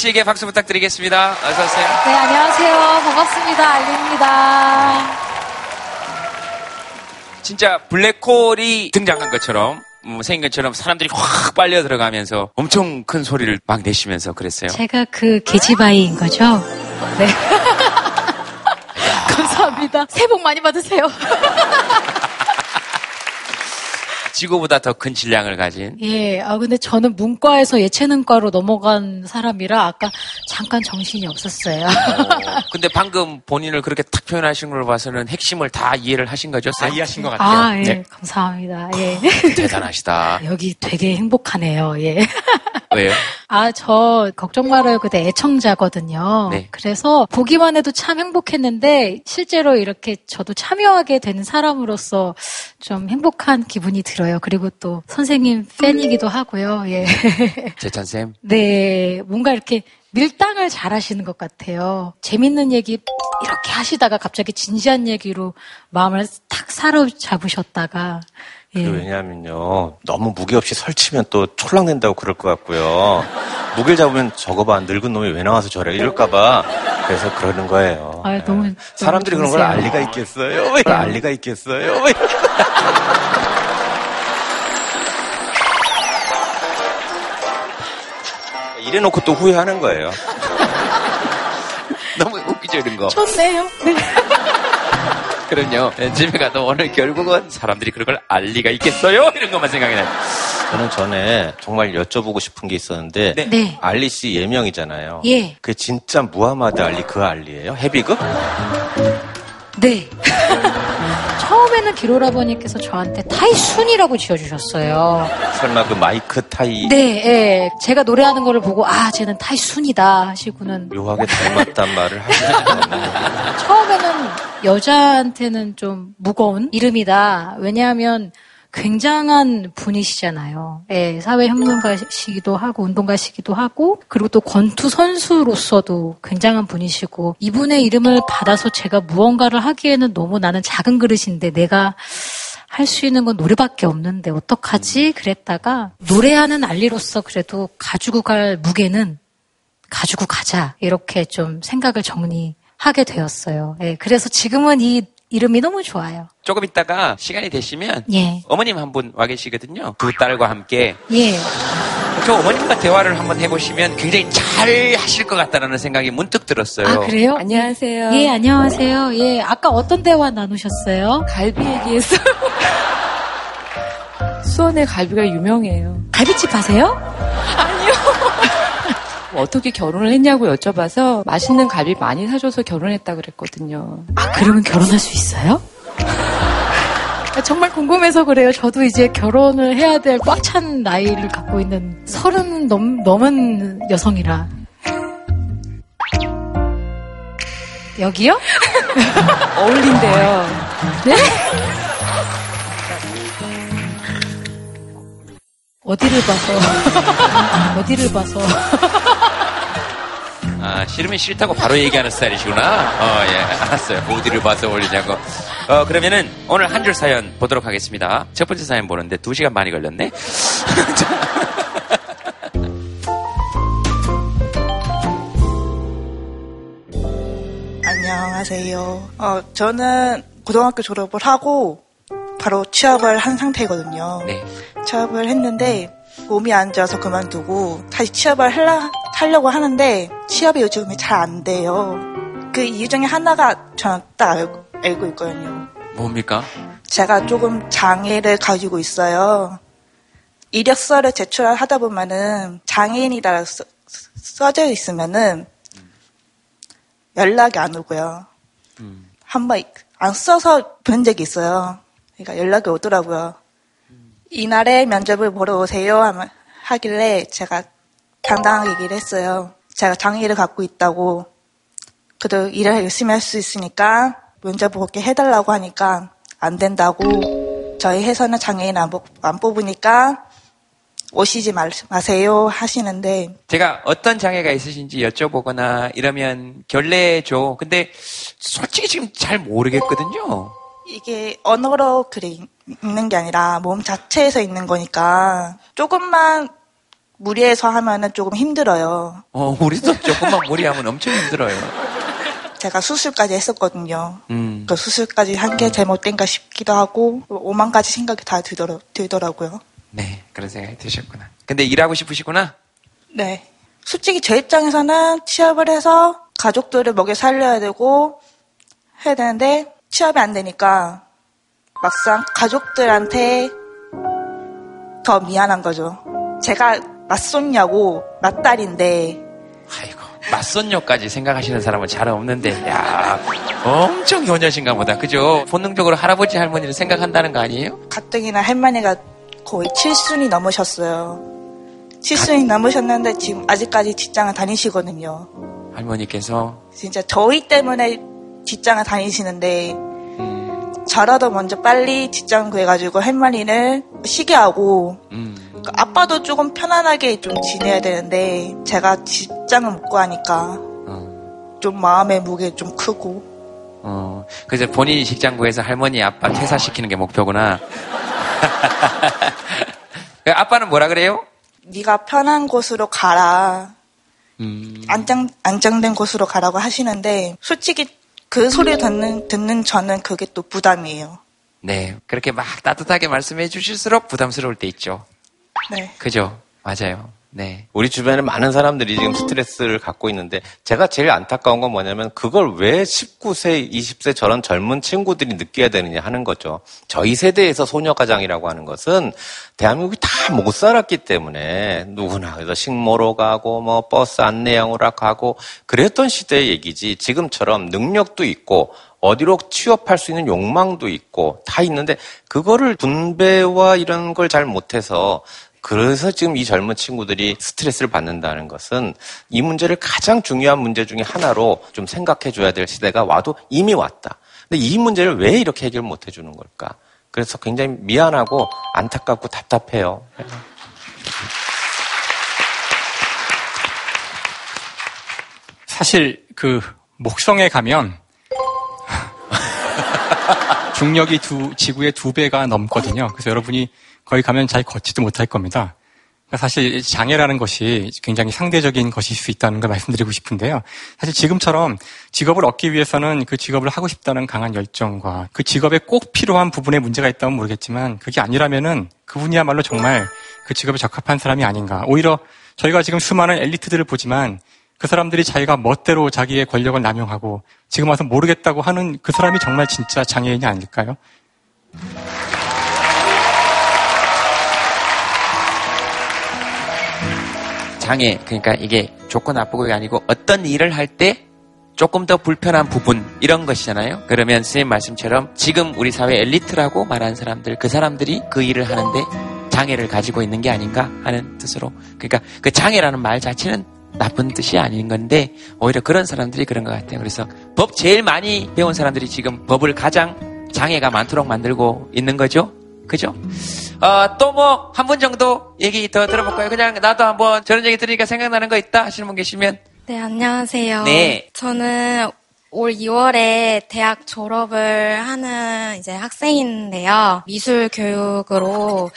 씨에게 박수 부탁드리겠습니다. 어서 오세요. 네 안녕하세요 반갑습니다 알리입니다 진짜 블랙홀이 등장한 것처럼 음, 생긴 것처럼 사람들이 확 빨려 들어가면서 엄청 큰 소리를 막 내시면서 그랬어요. 제가 그 계지바이인 거죠? 네. 감사합니다. 새해 복 많이 받으세요. 지구보다 더 큰 질량을 가진 예, 아, 근데 저는 문과에서 예체능과로 넘어간 사람이라 아까 잠깐 정신이 없었어요. 근데 방금 본인을 그렇게 탁 표현하신 걸 봐서는 핵심을 다 이해를 하신 거죠? 다 이해하신 것 아, 예, 네. 감사합니다. 예. 대단하시다. 여기 되게 행복하네요, 예. 왜요? 아, 저 걱정 말아요. 그때 애청자거든요. 네. 그래서 보기만 해도 참 행복했는데 실제로 이렇게 저도 참여하게 된 사람으로서 좀 행복한 기분이 들어요. 그리고 또 선생님 팬이기도 하고요. 예. 재찬 쌤. 네, 뭔가 이렇게 밀당을 잘 하시는 것 같아요. 재밌는 얘기 이렇게 하시다가 갑자기 진지한 얘기로 마음을 탁 사로잡으셨다가 예. 그리고 왜냐하면요 너무 무게 없이 설치면 또 촐랑된다고 그럴 것 같고요 무게를 잡으면 저거 봐 늙은 놈이 왜 나와서 저래 이럴까봐 그래서 그러는 거예요 아, 너무 사람들이 그런 걸 좋으세요. 알 리가 있겠어요 왜알 리가 있겠어요 이래놓고 또 후회하는 거예요 너무 웃기죠, 이런 거. 좋네요. 그럼요. 예, 집에 가도 오늘 결국은 사람들이 그런 걸 알 리가 있겠어요? 이런 것만 생각이 나요. 저는 전에 정말 여쭤보고 싶은 게 있었는데 네. 알리 씨 예명이잖아요 예. 그게 진짜 무하마드 알리 그 알리예요? 헤비급? 네. 처음에는 기로라버니께서 저한테 타이순이라고 지어주셨어요. 설마 그 마이크 타이 네, 예. 제가 노래하는 거를 보고, 아, 쟤는 타이순이다 하시고는. 묘하게 닮았단 말을 하시잖아요. 처음에는 여자한테는 좀 무거운 이름이다. 왜냐하면 굉장한 분이시잖아요. 예, 사회협력가시기도 하고 운동가시기도 하고 그리고 또 권투 선수로서도 굉장한 분이시고 이분의 이름을 받아서 제가 무언가를 하기에는 너무 나는 작은 그릇인데 내가 할 수 있는 건 노래밖에 없는데 어떡하지? 그랬다가 노래하는 알리로서 그래도 가지고 갈 무게는 가지고 가자 이렇게 좀 생각을 정리 하게 되었어요. 예, 그래서 지금은 이 이름이 너무 좋아요. 조금 있다가 시간이 되시면 예. 어머님 한 분 와 계시거든요. 두 딸과 함께 예. 저 어머님과 대화를 한번 해보시면 굉장히 잘 하실 것 같다는 생각이 문득 들었어요. 아 그래요? 안녕하세요. 예, 안녕하세요. 예, 아까 어떤 대화 나누셨어요? 갈비 얘기했어요. 수원에 갈비가 유명해요. 갈비집 하세요? 어떻게 결혼을 했냐고 여쭤봐서 맛있는 갈비 많이 사줘서 결혼했다 그랬거든요. 아, 그러면 결혼할 수 있어요? 아, 정말 궁금해서 그래요. 저도 이제 결혼을 해야 될 꽉 찬 나이를 갖고 있는 서른 넘, 넘은 여성이라. 여기요? 어울린대요. 네? 어디를 봐서, 어디를 봐서. 아, 싫으면 싫다고 바로 얘기하는 스타일이시구나. 어, 예, 알았어요. 어디를 봐서 올리냐고. 어, 그러면은 오늘 한 줄 사연 보도록 하겠습니다. 첫 번째 사연 보는데 두 시간 많이 걸렸네. 안녕하세요. 어, 저는 고등학교 졸업을 하고 바로 취업을 한 상태거든요. 네. 취업을 했는데 몸이 안 좋아서 그만두고 다시 취업을 하려, 하려고 하는데 취업이 요즘에 잘 안 돼요. 그 이유 중에 하나가 저는 딱 알고, 알고 있거든요. 뭡니까? 제가 조금 장애를 가지고 있어요. 이력서를 제출하다 보면은 장애인이다 써, 써져 있으면은 연락이 안 오고요. 한번 안 써서 본 적이 있어요. 그러니까 연락이 오더라고요. 이날에 면접을 보러 오세요 하길래 제가 당당하게 얘기를 했어요. 제가 장애를 갖고 있다고. 그래도 일을 열심히 할 수 있으니까 면접 보게 해달라고 하니까 안 된다고. 저희 회사는 장애인 안, 뽑- 안 뽑으니까 오시지 말, 마세요 하시는데 제가 어떤 장애가 있으신지 여쭤보거나 이러면 결례죠. 근데 솔직히 지금 잘 모르겠거든요. 이게 언어로 그래 있는 게 아니라 몸 자체에서 있는 거니까 조금만 무리해서 하면은 조금 힘들어요. 어, 우리도 조금만 무리하면 엄청 힘들어요. 제가 수술까지 했었거든요. 음. 그 수술까지 한 게 잘못된가 싶기도 하고 오만 가지 생각이 다 들더라, 들더라고요. 네, 그런 생각이 드셨구나. 근데 일하고 싶으시구나? 네. 솔직히 제 입장에서는 취업을 해서 가족들을 먹여 살려야 되고 해야 되는데 취업이 안 되니까 막상 가족들한테 더 미안한 거죠. 제가 맞손냐고 맞딸인데 맞선녀까지 생각하시는 사람은 잘 없는데, 야 엄청 효녀신가 보다. 그죠? 본능적으로 할아버지, 할머니를 생각한다는 거 아니에요? 가뜩이나 할머니가 거의 7순이 넘으셨어요. 7순이 넘으셨는데 지금 아직까지 직장을 다니시거든요. 할머니께서. 진짜 저희 때문에 직장을 다니시는데 저라도 먼저 빨리 직장 구해가지고 할머니를 쉬게 하고 그러니까 아빠도 조금 편안하게 좀 지내야 되는데 제가 직장을 못 구하니까 좀 마음의 무게 좀 크고 어, 그래서 본인이 직장 구해서 할머니, 아빠 퇴사시키는 게 목표구나. 그 아빠는 뭐라 그래요? 네가 편한 곳으로 가라 음. 안정 안정된 곳으로 가라고 하시는데 솔직히 그 소리 듣는 듣는 저는 그게 또 부담이에요. 네. 그렇게 막 따뜻하게 말씀해 주실수록 부담스러울 때 있죠. 네. 그죠? 맞아요. 네. 우리 주변에 많은 사람들이 지금 스트레스를 갖고 있는데 제가 제일 안타까운 건 뭐냐면 그걸 왜 19세, 20세 저런 젊은 친구들이 느껴야 되느냐 하는 거죠. 저희 세대에서 소녀가장이라고 하는 것은 대한민국이 다 못 살았기 때문에 누구나 그래서 식모로 가고 뭐 버스 안내양으로 가고 그랬던 시대의 얘기지 지금처럼 능력도 있고 어디로 취업할 수 있는 욕망도 있고 다 있는데 그거를 분배와 이런 걸 잘 못해서 그래서 지금 이 젊은 친구들이 스트레스를 받는다는 것은 이 문제를 가장 중요한 문제 중에 하나로 좀 생각해 줘야 될 시대가 와도 이미 왔다. 근데 이 문제를 왜 이렇게 해결 못 해주는 걸까? 그래서 굉장히 미안하고 안타깝고 답답해요. 사실 그 목성에 가면 중력이 두, 지구의 두 배가 넘거든요. 그래서 여러분이 거기 가면 잘 걷지도 못할 겁니다. 그러니까 사실 장애라는 것이 굉장히 상대적인 것일 수 있다는 걸 말씀드리고 싶은데요. 사실 지금처럼 직업을 얻기 위해서는 그 직업을 하고 싶다는 강한 열정과 그 직업에 꼭 필요한 부분에 문제가 있다면 모르겠지만 그게 아니라면은 그분이야말로 정말 그 직업에 적합한 사람이 아닌가. 오히려 저희가 지금 수많은 엘리트들을 보지만 그 사람들이 자기가 멋대로 자기의 권력을 남용하고 지금 와서 모르겠다고 하는 그 사람이 정말 진짜 장애인이 아닐까요? 장애, 그러니까 이게 좋고 나쁘고가 아니고 어떤 일을 할 때 조금 더 불편한 부분 이런 것이잖아요. 그러면 선생님 말씀처럼 지금 우리 사회 엘리트라고 말하는 사람들 그 사람들이 그 일을 하는데 장애를 가지고 있는 게 아닌가 하는 뜻으로 그러니까 그 장애라는 말 자체는 나쁜 뜻이 아닌 건데 오히려 그런 사람들이 그런 것 같아요. 그래서 법 제일 많이 배운 사람들이 지금 법을 가장 장애가 많도록 만들고 있는 거죠. 그죠? 어, 또 뭐 한 분 정도 얘기 더 들어볼까요? 그냥 나도 한번 저런 얘기 들으니까 생각나는 거 있다 하시는 분 계시면 네, 안녕하세요. 네. 저는 올 2월에 대학 졸업을 하는 이제 학생인데요. 미술 교육으로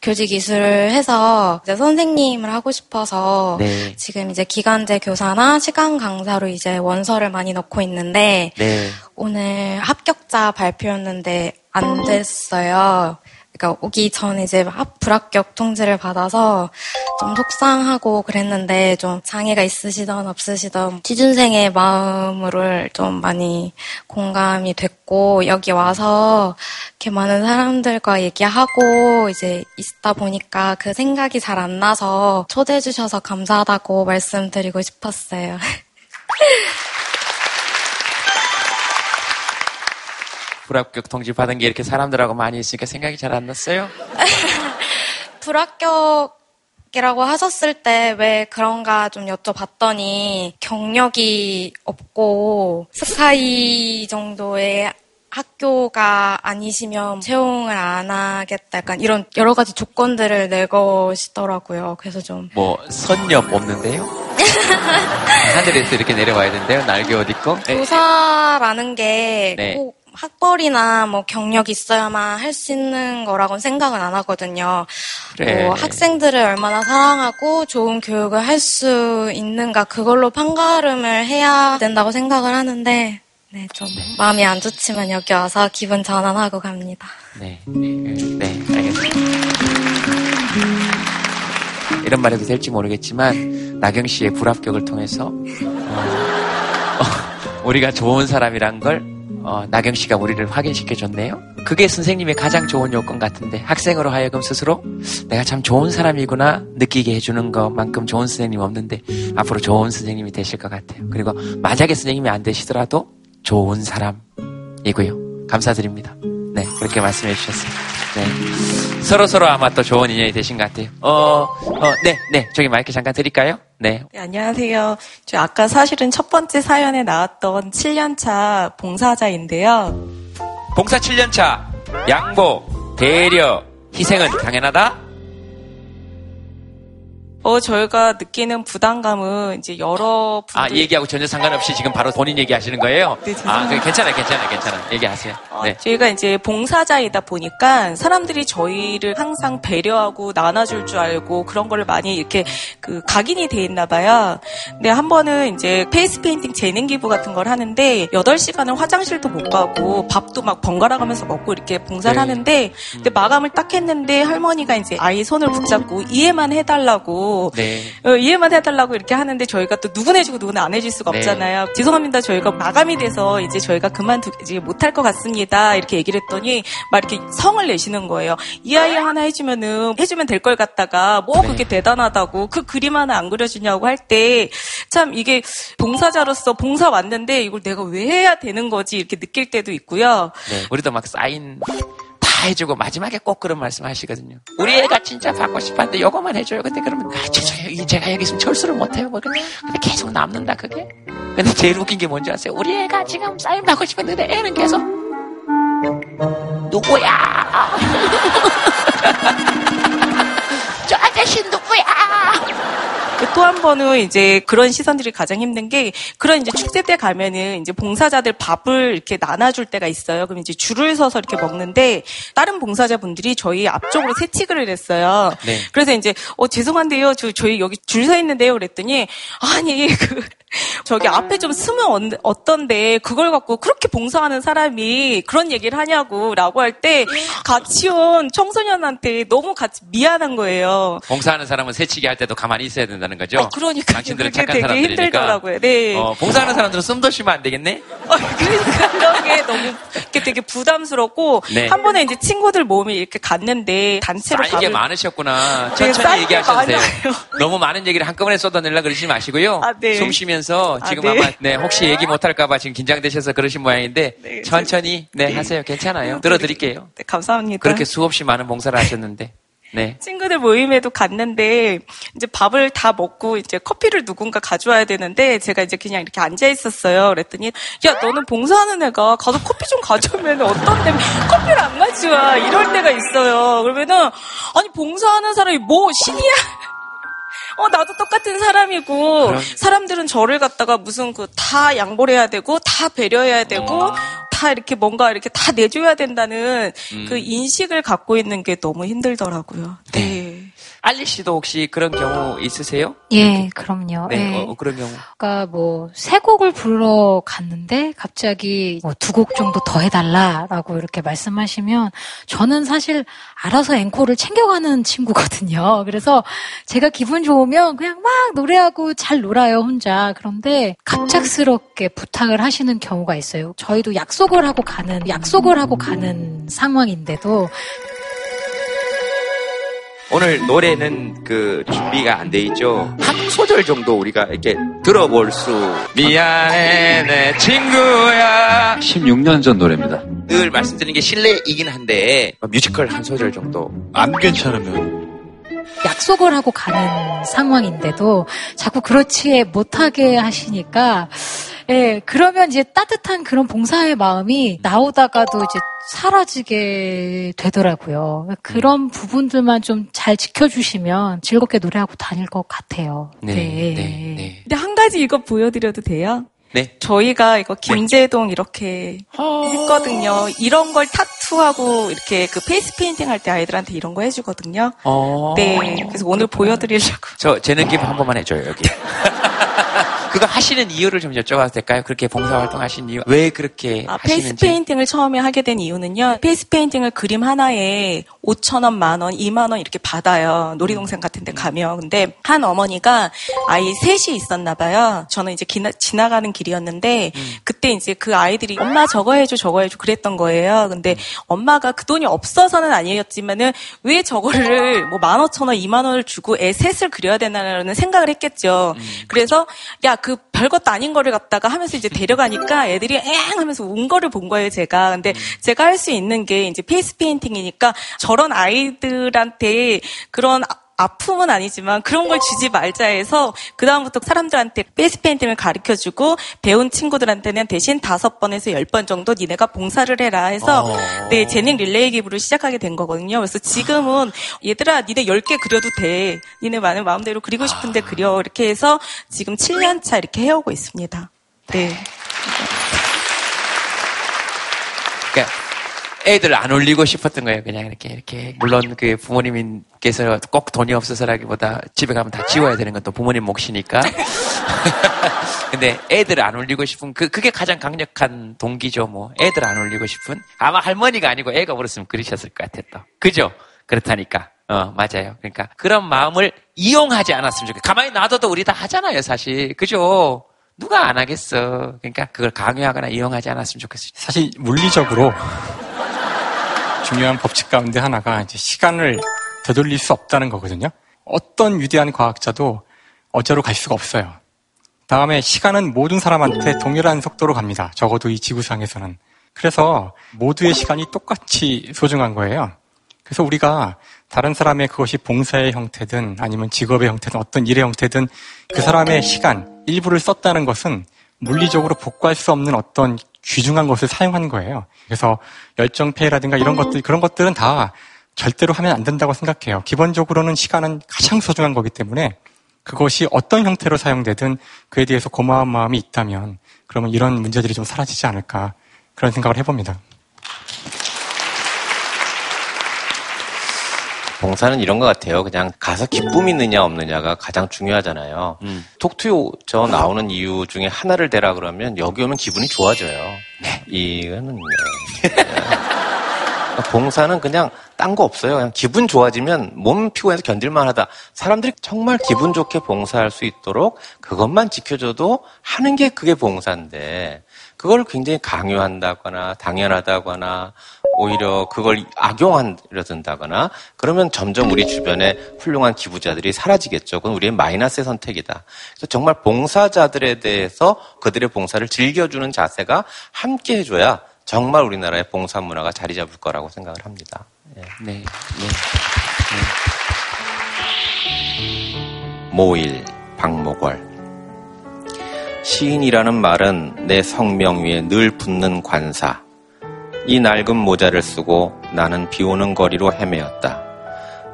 교직 기술을 해서 이제 선생님을 하고 싶어서 네. 지금 이제 기간제 교사나 시간 강사로 이제 원서를 많이 넣고 있는데 네. 오늘 합격자 발표였는데 안 됐어요. 그러니까 오기 전에 이제 합- 불합격 통지를 받아서 좀 속상하고 그랬는데 좀 장애가 있으시던 없으시던 취준생의 마음을 좀 많이 공감이 됐고 여기 와서 이렇게 많은 사람들과 얘기하고 이제 있다 보니까 그 생각이 잘 안 나서 초대해 주셔서 감사하다고 말씀드리고 싶었어요. 불합격 통지 받은 게 이렇게 사람들하고 많이 있으니까 생각이 잘 안 났어요? 불합격이라고 하셨을 때 왜 그런가 좀 여쭤봤더니 경력이 없고 스카이 정도의 학교가 아니시면 채용을 안 하겠다. 약간 이런 여러 가지 조건들을 내거시더라고요. 그래서 좀 뭐 선엽 없는데요? 하늘에서 이렇게 내려와야 된대요? 날개 어디 있고? 네. 교사라는 게 네. 꼭 학벌이나 뭐 경력이 있어야만 할 수 있는 거라고는 생각은 안 하거든요. 그래. 뭐 학생들을 얼마나 사랑하고 좋은 교육을 할 수 있는가 그걸로 판가름을 해야 된다고 생각을 하는데 네, 좀 마음이 안 좋지만 여기 와서 기분 전환하고 갑니다. 네. 네, 알겠습니다. 이런 말 해도 될지 모르겠지만, 나경 씨의 불합격을 통해서, 어, 어, 우리가 좋은 사람이란 걸, 어, 나경 씨가 우리를 확인시켜 줬네요. 그게 선생님의 가장 좋은 요건 같은데, 학생으로 하여금 스스로 내가 참 좋은 사람이구나 느끼게 해주는 것만큼 좋은 선생님 없는데, 앞으로 좋은 선생님이 되실 것 같아요. 그리고 만약에 선생님이 안 되시더라도 좋은 사람이고요. 감사드립니다. 네, 그렇게 말씀해 주셨어요. 네. 서로 서로 아마 또 좋은 인연이 되신 것 같아요. 어, 어, 네, 네. 저기 마이크 잠깐 드릴까요? 네. 네, 안녕하세요. 저 아까 사실은 첫 번째 사연에 나왔던 7년차 봉사자인데요. 봉사 7년차, 양보, 배려, 희생은 당연하다? 어, 저희가 느끼는 부담감은 이제 여러 아, 이 얘기하고 전혀 상관없이 지금 바로 본인 얘기하시는 거예요? 네, 아, 죄송합니다. 그 괜찮아요, 괜찮아요, 괜찮아요. 얘기하세요. 네. 저희가 이제 봉사자이다 보니까 사람들이 저희를 항상 배려하고 나눠줄 줄 알고 그런 거를 많이 이렇게 그 각인이 돼 있나 봐요. 근데 한 번은 이제 face painting 재능 기부 같은 걸 하는데 8시간을 화장실도 못 가고 밥도 막 번갈아 가면서 먹고 이렇게 봉사를 네. 하는데 근데 마감을 딱 했는데 할머니가 이제 아이 손을 붙잡고 얘만 해달라고 네. 어, 얘만 해달라고 이렇게 하는데 저희가 또 누군 해주고 누군 안 해줄 수가 네. 없잖아요. 죄송합니다. 저희가 마감이 돼서 이제 저희가 그만두지 못할 것 같습니다. 이렇게 얘기를 했더니 막 이렇게 성을 내시는 거예요. 이 아이 하나 해주면은 해주면 될 걸 갖다가 뭐 그게 대단하다고 그 그림 하나 안 그려주냐고 할 때 참 이게 봉사자로서 봉사 왔는데 이걸 내가 왜 해야 되는 거지 이렇게 느낄 때도 있고요. 네. 우리도 막 사인 다 해주고 마지막에 꼭 그런 말씀 하시거든요. 우리 애가 진짜 받고 싶었는데 요거만 해줘요. 근데 그러면 아, 죄송해요. 제가 여기 있으면 철수를 못해요. 뭐 근데 계속 남는다 그게. 근데 제일 웃긴 게 뭔지 아세요? 우리 애가 지금 사인 받고 싶었는데 애는 계속 누구야? 저 아저씨 누구야? 또 한 번은 이제 그런 시선들이 가장 힘든 게 그런 이제 축제 때 가면은 이제 봉사자들 밥을 이렇게 나눠줄 때가 있어요. 그럼 이제 줄을 서서 이렇게 먹는데 다른 봉사자분들이 저희 앞쪽으로 세치기를 했어요. 네. 그래서 이제 어 죄송한데요. 저 저희 여기 줄 서 있는데요. 그랬더니 아니 그 저기 앞에 좀 쓰면 어- 어떤데 그걸 갖고 그렇게 봉사하는 사람이 그런 얘기를 하냐고라고 할 때 같이 온 청소년한테 너무 같이 미안한 거예요. 봉사하는 사람은 새치기 할 때도 가만히 있어야 된다는 거죠? 그러니까 당신들은 착한 되게 사람들이니까. 힘들더라고요. 네. 어, 봉사하는 사람들은 숨도 쉬면 안 되겠네? 그러니까 그런 게 너무 이렇게 되게 부담스럽고 네. 한 번에 이제 친구들 모임이 이렇게 갔는데 단체로 쌓이게 밥을- 많으셨구나. 되게 천천히 얘기하셔도 돼요. 너무 많은 얘기를 한꺼번에 쏟아내려 그러지 마시고요. 아, 네. 숨 쉬면 서 아, 지금 네. 아마 네, 혹시 얘기 못 할까봐 지금 긴장되셔서 그러신 모양인데 천천히 네, 하세요. 괜찮아요. 들어드릴게요. 네, 감사합니다. 그렇게 수없이 많은 봉사를 하셨는데. 네. 친구들 모임에도 갔는데 이제 밥을 다 먹고 이제 커피를 누군가 가져와야 되는데 제가 이제 그냥 이렇게 앉아 있었어요. 그랬더니 야 너는 봉사하는 애가 가서 커피 좀 가져오면 어떤 데 커피를 안 가져와 이럴 때가 있어요. 그러면은 아니 봉사하는 사람이 뭐 신이야? 어, 나도 똑같은 사람이고, 그럼. 사람들은 저를 갖다가 무슨 그 다 양보를 해야 되고, 다 배려해야 되고, 다 이렇게 뭔가 이렇게 다 내줘야 된다는 음. 그 인식을 갖고 있는 게 너무 힘들더라고요. 네. 알리 씨도 혹시 그런 경우 있으세요? 예, 그럼요. 네, 예. 어, 어, 그런 경우. 그러니까 뭐 세 곡을 부르러 갔는데 갑자기 뭐 두 곡 정도 더 해달라라고 이렇게 말씀하시면 저는 사실 알아서 앵콜을 챙겨가는 친구거든요. 그래서 제가 기분 좋으면 그냥 막 노래하고 잘 놀아요 혼자. 그런데 갑작스럽게 부탁을 하시는 경우가 있어요. 저희도 약속을 하고 가는 약속을 하고 가는 상황인데도 오늘 노래는 그 준비가 안 돼 있죠. 한 소절 정도 우리가 이렇게 들어볼 수. 미안해 내 친구야. 16년 전 노래입니다. 늘 말씀드리는 게 실례이긴 한데 뮤지컬 한 소절 정도. 안 괜찮으면 약속을 하고 가는 상황인데도 자꾸 그렇지 못하게 하시니까, 예, 그러면 이제 따뜻한 그런 봉사의 마음이 나오다가도 이제 사라지게 되더라고요. 그런 부분들만 좀 잘 지켜주시면 즐겁게 노래하고 다닐 것 같아요. 네. 근데 한 가지 이거 보여드려도 돼요? 네. 저희가 이거 김제동 이렇게 했거든요. 이런 걸 타투하고 이렇게 그 페이스 페인팅 할 때 아이들한테 이런 거 해주거든요. 어. 네. 그래서 오늘 보여드리려고. 저 재능 기부 한 번만 해줘요 여기. 그거 하시는 이유를 좀 여쭤봐도 될까요? 그렇게 봉사활동 하신 이유 왜 그렇게 아, 페이스 하시는지? 페인팅을 처음에 하게 된 이유는요. 페이스 페인팅을 그림 하나에 5천 원, 만 원, 2만 원 이렇게 받아요. 놀이동산 같은 데 가면. 근데 한 어머니가 아이 셋이 있었나 봐요. 저는 이제 기나- 지나가는 길이었는데 그때 이제 그 아이들이 엄마 저거 해줘 저거 해줘 그랬던 거예요. 근데 엄마가 그 돈이 없어서는 아니었지만은 왜 저거를 뭐 만 오천 원, 2만 원을 주고 애 셋을 그려야 되나라는 생각을 했겠죠. 그래서 야그 별것도 아닌 거를 갖다가 하면서 이제 데려가니까 애들이 엥 하면서 운 거를 본 거예요, 제가. 근데 제가 할 수 있는 게 이제 페이스 페인팅이니까 저런 아이들한테 그런 아- 아픔은 아니지만 그런 걸 주지 말자 해서 그다음부터 사람들한테 페이스 페인팅을 가르쳐 주고 배운 친구들한테는 대신 다섯 번에서 열 번 정도 니네가 봉사를 해라 해서 어. 네, 재능 릴레이 기부를 시작하게 된 거거든요. 그래서 지금은 얘들아 니네 열 개 그려도 돼. 니네 많은 마음대로 그리고 싶은데 그려. 이렇게 해서 지금 7년 차 이렇게 해오고 있습니다. 네. 그러니까 애들 안 올리고 싶었던 거예요. 그냥 이렇게 이렇게 물론 그 부모님께서 꼭 돈이 없어서라기보다 집에 가면 다 지워야 되는 건 또 부모님 몫이니까. 근데 애들 안 올리고 싶은 그 그게 가장 강력한 동기죠. 뭐 애들 안 올리고 싶은 아마 할머니가 아니고 애가 어렸으면 그러셨을 것 또. 그죠? 그렇다니까. 어 맞아요. 그러니까 그런 마음을 이용하지 않았으면 좋겠어요. 가만히 놔둬도 우리 다 하잖아요, 사실. 그죠? 누가 안 하겠어. 그러니까 그걸 강요하거나 이용하지 않았으면 좋겠어요. 사실 물리적으로 중요한 법칙 가운데 하나가 이제 시간을 되돌릴 수 없다는 거거든요. 어떤 위대한 과학자도 어제로 갈 수가 없어요. 다음에 시간은 모든 사람한테 동일한 속도로 갑니다. 적어도 이 지구상에서는. 그래서 모두의 시간이 똑같이 소중한 거예요. 그래서 우리가 다른 사람의 그것이 봉사의 형태든 아니면 직업의 형태든 어떤 일의 형태든 그 사람의 시간, 일부를 썼다는 것은 물리적으로 복구할 수 없는 어떤 귀중한 것을 사용한 거예요. 그래서 열정페이라든가 이런 것들, 그런 것들은 다 절대로 하면 안 된다고 생각해요. 기본적으로는 시간은 가장 소중한 거기 때문에 그것이 어떤 형태로 사용되든 그에 대해서 고마운 마음이 있다면 그러면 이런 문제들이 좀 사라지지 않을까 그런 생각을 해봅니다. 봉사는 이런 것 같아요. 그냥 가서 기쁨 있느냐 없느냐가 가장 중요하잖아요. 음. 톡투 저 나오는 이유 중에 하나를 대라 그러면 여기 오면 기분이 좋아져요. 네. 이거는 네. 봉사는 그냥 딴 거 없어요. 그냥 기분 좋아지면 몸 피곤해서 견딜만하다. 사람들이 정말 기분 좋게 봉사할 수 있도록 그것만 지켜줘도 하는 게 그게 봉사인데 그걸 굉장히 강요한다거나 당연하다거나 오히려 그걸 악용하려 든다거나 그러면 점점 우리 주변에 훌륭한 기부자들이 사라지겠죠. 그건 우리의 마이너스의 선택이다. 그래서 정말 봉사자들에 대해서 그들의 봉사를 즐겨주는 자세가 함께 해줘야 정말 우리나라의 봉사 문화가 자리 잡을 거라고 생각을 합니다. 예. 네. 네. 네. 모일 박목월 시인이라는 말은 내 성명 위에 늘 붙는 관사. 이 낡은 모자를 쓰고 나는 비 오는 거리로 헤매었다.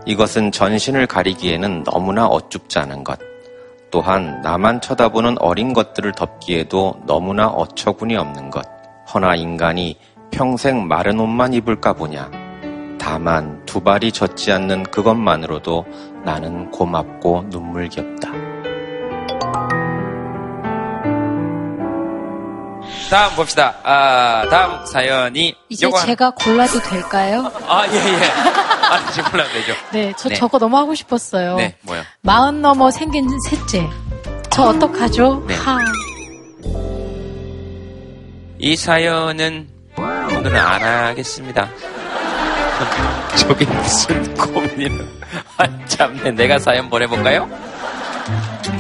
이것은 전신을 가리기에는 너무나 어쭙지 않은 것. 또한 나만 쳐다보는 어린 것들을 덮기에도 너무나 어처구니 없는 것. 허나 인간이 평생 마른 옷만 입을까 보냐. 다만 두 발이 젖지 않는 그것만으로도 나는 고맙고 눈물겹다. 다음 봅시다. 아, 다음 사연이 이제 제가 골라도 될까요? 아, 예, 예. 아, 이제 골라도 되죠. 네, 저 네. 저거 너무 하고 싶었어요. 네, 뭐요? 마흔 넘어 생긴 셋째. 저 아. 어떡하죠? 네. 하. 이 사연은 오늘은 안 하겠습니다. 저게 무슨 고민이나. 아, 참네. 내가 사연 보내볼까요?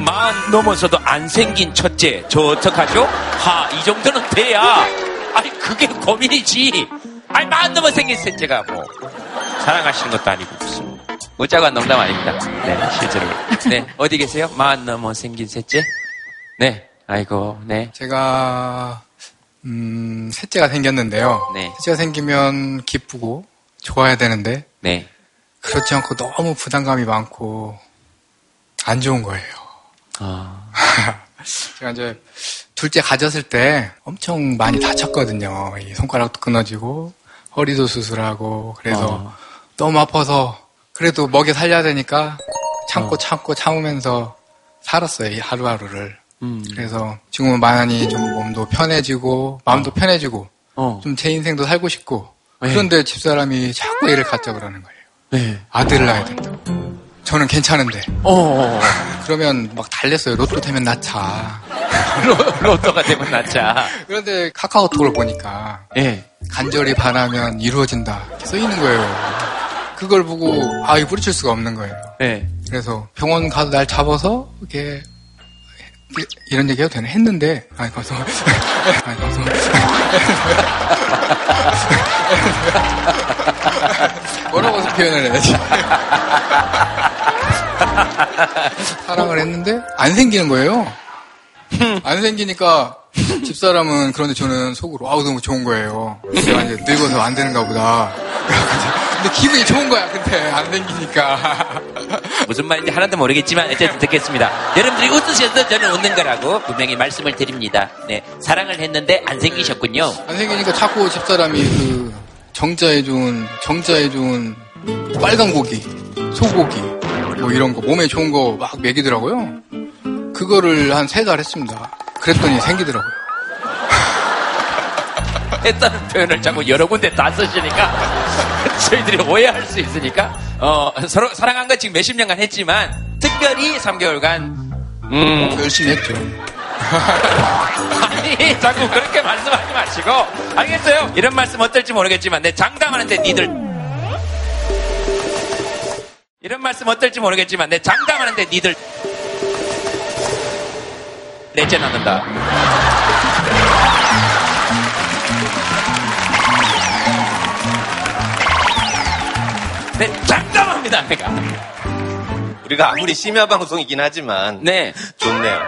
마흔 넘어서도 안 생긴 첫째, 저 어떡하죠? 하, 이 정도는 돼야. 아니, 그게 고민이지. 아니, 마흔 넘어 생긴 셋째가 뭐, 사랑하시는 것도 아니고, 무슨. 무자가 농담 아닙니다. 네, 실제로. 네, 어디 계세요? 마흔 넘어 생긴 셋째? 네, 아이고, 네. 제가, 음, 셋째가 생겼는데요. 네. 셋째가 생기면 기쁘고, 좋아야 되는데. 네. 그렇지 않고 너무 부담감이 많고, 안 좋은 거예요. 아. 제가 이제 둘째 가졌을 때 엄청 많이 다쳤거든요. 이 손가락도 끊어지고 허리도 수술하고 그래서 어. 너무 아파서 그래도 먹여 살려야 되니까 참고 어. 참고 참으면서 살았어요. 이 하루하루를. 음. 그래서 지금은 많이 좀 몸도 편해지고 마음도 어. 편해지고 어. 좀제 인생도 살고 싶고 네. 그런데 집사람이 자꾸 애를 갖자 그러는 거예요. 네. 아들을 낳아야 된다고. 저는 괜찮은데. 어. 그러면 막 달랬어요. 로또 되면 낳자. 로, 또가 되면 낳자. 그런데 카카오톡을 보니까 네. 간절히 바라면 이루어진다. 이렇게 써 있는 거예요. 그걸 보고 아 이거 뿌리칠 수가 없는 거예요. 네. 그래서 병원 가서 날 잡아서 이렇게 이런 얘기 해도 되나 했는데 아니 가서 아니 가서 뭐라고 표현을 해야지. 사랑을 했는데 안 생기는 거예요. 안 생기니까 집사람은 그런데 저는 속으로 아우 너무 좋은 거예요. 내가 이제 늙어서 안 되는가 보다. 근데 기분이 좋은 거야. 근데 안 생기니까. 무슨 말인지 하나도 모르겠지만 어쨌든 듣겠습니다. 여러분들이 웃으셔서 저는 웃는 거라고 분명히 말씀을 드립니다. 네, 사랑을 했는데 안 생기셨군요. 안 생기니까 자꾸 집사람이 그 정자에 좋은 정자에 좋은 빨간 고기, 소고기 뭐 이런 거 몸에 좋은 거 막 먹이더라고요. 그거를 한 세 달 했습니다. 그랬더니 생기더라고요. 했다는 표현을 자꾸 여러 군데 다 쓰시니까 저희들이 오해할 수 있으니까 어, 서로 사랑한 거 지금 몇십 년간 했지만 특별히 3개월간 음. 열심히 했죠. 아니 자꾸 그렇게 말씀하지 마시고 알겠어요? 이런 말씀 어떨지 모르겠지만 내 장담하는데 니들 이런 말씀 어떨지 모르겠지만 내 장담하는데 니들 내째 낳는다. 네, 장담합니다, 내가. 우리가 아무리 심야 방송이긴 하지만 네 좋네요.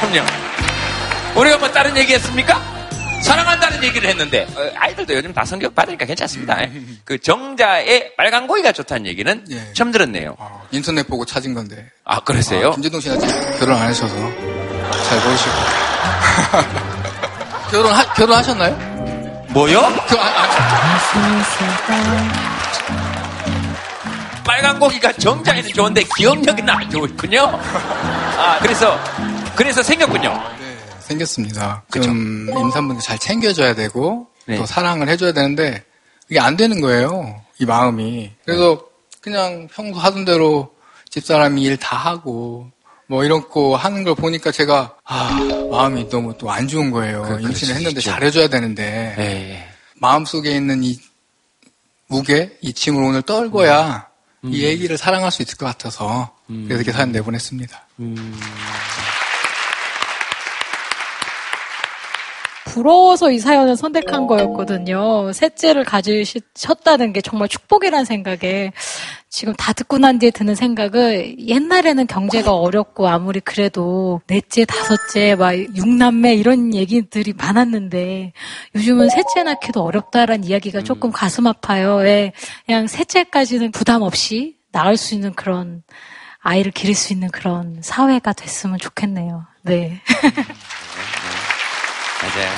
그럼요. 우리가 뭐 다른 얘기 했습니까? 사랑한다는 얘기를 했는데 어, 아이들도 요즘 다 성격 받으니까 괜찮습니다. 그 정자의 빨간 고기가 좋다는 얘기는 예. 처음 들었네요. 아, 인터넷 보고 찾은 건데. 아 그러세요? 아, 김재동 아직 결혼 안 하셔서 잘 보이시고. 결혼 하, 결혼하셨나요? 뭐요? 그, 아, 아. 빨간 고기가 정자에는 좋은데 기억력이 안 좋군요. 아 그래서 그래서 생겼군요. 생겼습니다. 그쵸? 좀 임산부들 잘 챙겨줘야 되고 네. 또 사랑을 해줘야 되는데 이게 안 되는 거예요. 이 마음이. 그래서 네. 그냥 평소 하던 대로 집사람이 일 다 하고 뭐 이런 거 하는 걸 보니까 제가 아 마음이 너무 또 안 좋은 거예요. 그, 임신을 했는데 잘해줘야 되는데 네. 마음 속에 있는 이 무게, 이 짐을 오늘 떨고야 음. 이 얘기를 사랑할 수 있을 것 같아서 음. 그래서 이렇게 사연 내보냈습니다. 음. 부러워서 이 사연을 선택한 거였거든요. 셋째를 가지셨다는 게 정말 축복이라는 생각에 지금 다 듣고 난 뒤에 드는 생각은 옛날에는 경제가 어렵고 아무리 그래도 넷째, 다섯째, 막 육남매 이런 얘기들이 많았는데 요즘은 셋째 낳기도 어렵다라는 이야기가 조금 음. 가슴 아파요. 왜 그냥 셋째까지는 부담 없이 낳을 수 있는 그런 아이를 기를 수 있는 그런 사회가 됐으면 좋겠네요. 네. 맞아요.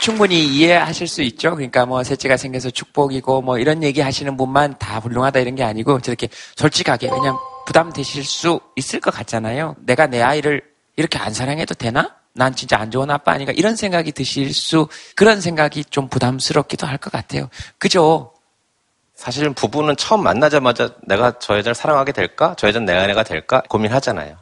충분히 이해하실 수 있죠. 그러니까 뭐 셋째가 생겨서 축복이고 뭐 이런 얘기 하시는 분만 다 훌륭하다 이런 게 아니고 저렇게 솔직하게 그냥 부담 되실 수 있을 것 같잖아요. 내가 내 아이를 이렇게 안 사랑해도 되나? 난 진짜 안 좋은 아빠 아닌가? 이런 생각이 드실 수, 그런 생각이 좀 부담스럽기도 할 것 같아요. 그죠? 사실은 부부는 처음 만나자마자 내가 저 여자를 사랑하게 될까? 저 여자는 내 아내가 될까? 고민하잖아요.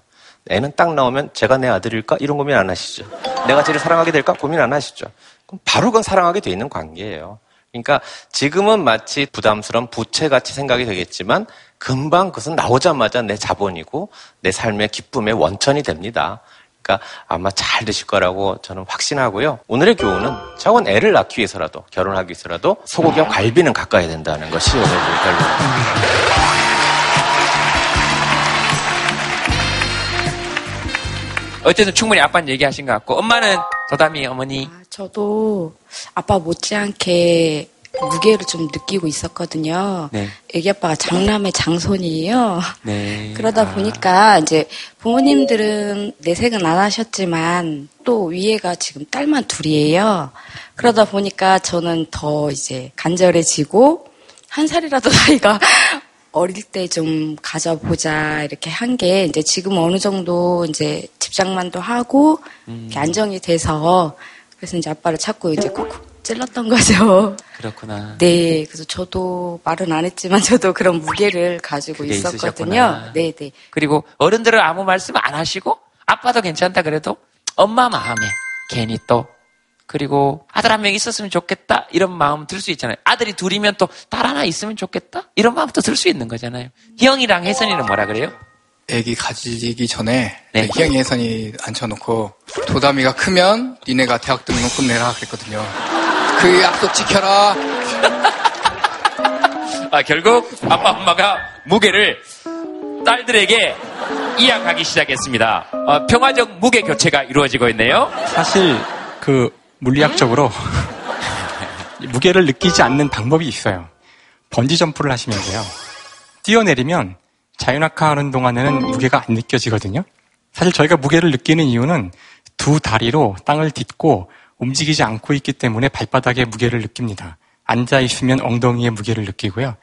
애는 딱 나오면 제가 내 아들일까? 이런 고민 안 하시죠. 내가 쟤를 사랑하게 될까? 고민 안 하시죠. 그럼 바로 그건 사랑하게 돼 있는 관계예요. 그러니까 지금은 마치 부담스러운 부채같이 생각이 되겠지만 금방 그것은 나오자마자 내 자본이고 내 삶의 기쁨의 원천이 됩니다. 그러니까 아마 잘 되실 거라고 저는 확신하고요. 오늘의 교훈은 저건 애를 낳기 위해서라도 결혼하기 위해서라도 소고기와 갈비는 가까이 된다는 것이 오늘 결론입니다. 어쨌든 충분히 아빠는 얘기하신 것 같고 엄마는 도담이 어머니. 아, 저도 아빠 못지않게 무게를 좀 느끼고 있었거든요. 네. 애기 아빠가 장남의 장손이에요. 네. 그러다 아. 보니까 이제 부모님들은 내색은 안 하셨지만 또 위에가 지금 딸만 둘이에요. 그러다 보니까 저는 더 이제 간절해지고 한 살이라도 나이가 어릴 때 좀 가져보자 이렇게 한 게 이제 지금 어느 정도 이제 집장만도 하고 음. 안정이 돼서 그래서 이제 아빠를 찾고 이제 콕콕 찔렀던 거죠. 그렇구나. 네, 그래서 저도 말은 안 했지만 저도 그런 무게를 가지고 있었거든요. 네, 네. 그리고 어른들은 아무 말씀 안 하시고 아빠도 괜찮다 그래도 엄마 마음에 괜히 또 그리고 아들 한 명 있었으면 좋겠다 이런 마음 들 수 있잖아요. 아들이 둘이면 또 딸 하나 있으면 좋겠다 이런 마음도 들 수 있는 거잖아요. 희영이랑 혜선이는 뭐라 그래요? 애기 가지기 전에 네. 희영이 혜선이 앉혀놓고 도담이가 크면 니네가 대학 등록금 내라 그랬거든요. 그 약속 지켜라. 아 결국 아빠 엄마가 무게를 딸들에게 이양하기 시작했습니다. 어, 평화적 무게 교체가 이루어지고 있네요. 사실 그 물리학적으로 무게를 느끼지 않는 방법이 있어요. 번지 점프를 하시면 돼요. 뛰어내리면 자연학화 하는 동안에는 무게가 안 느껴지거든요. 사실 저희가 무게를 느끼는 이유는 두 다리로 땅을 딛고 움직이지 않고 있기 때문에 발바닥에 무게를 느낍니다. 앉아 있으면 엉덩이에 무게를 느끼고요.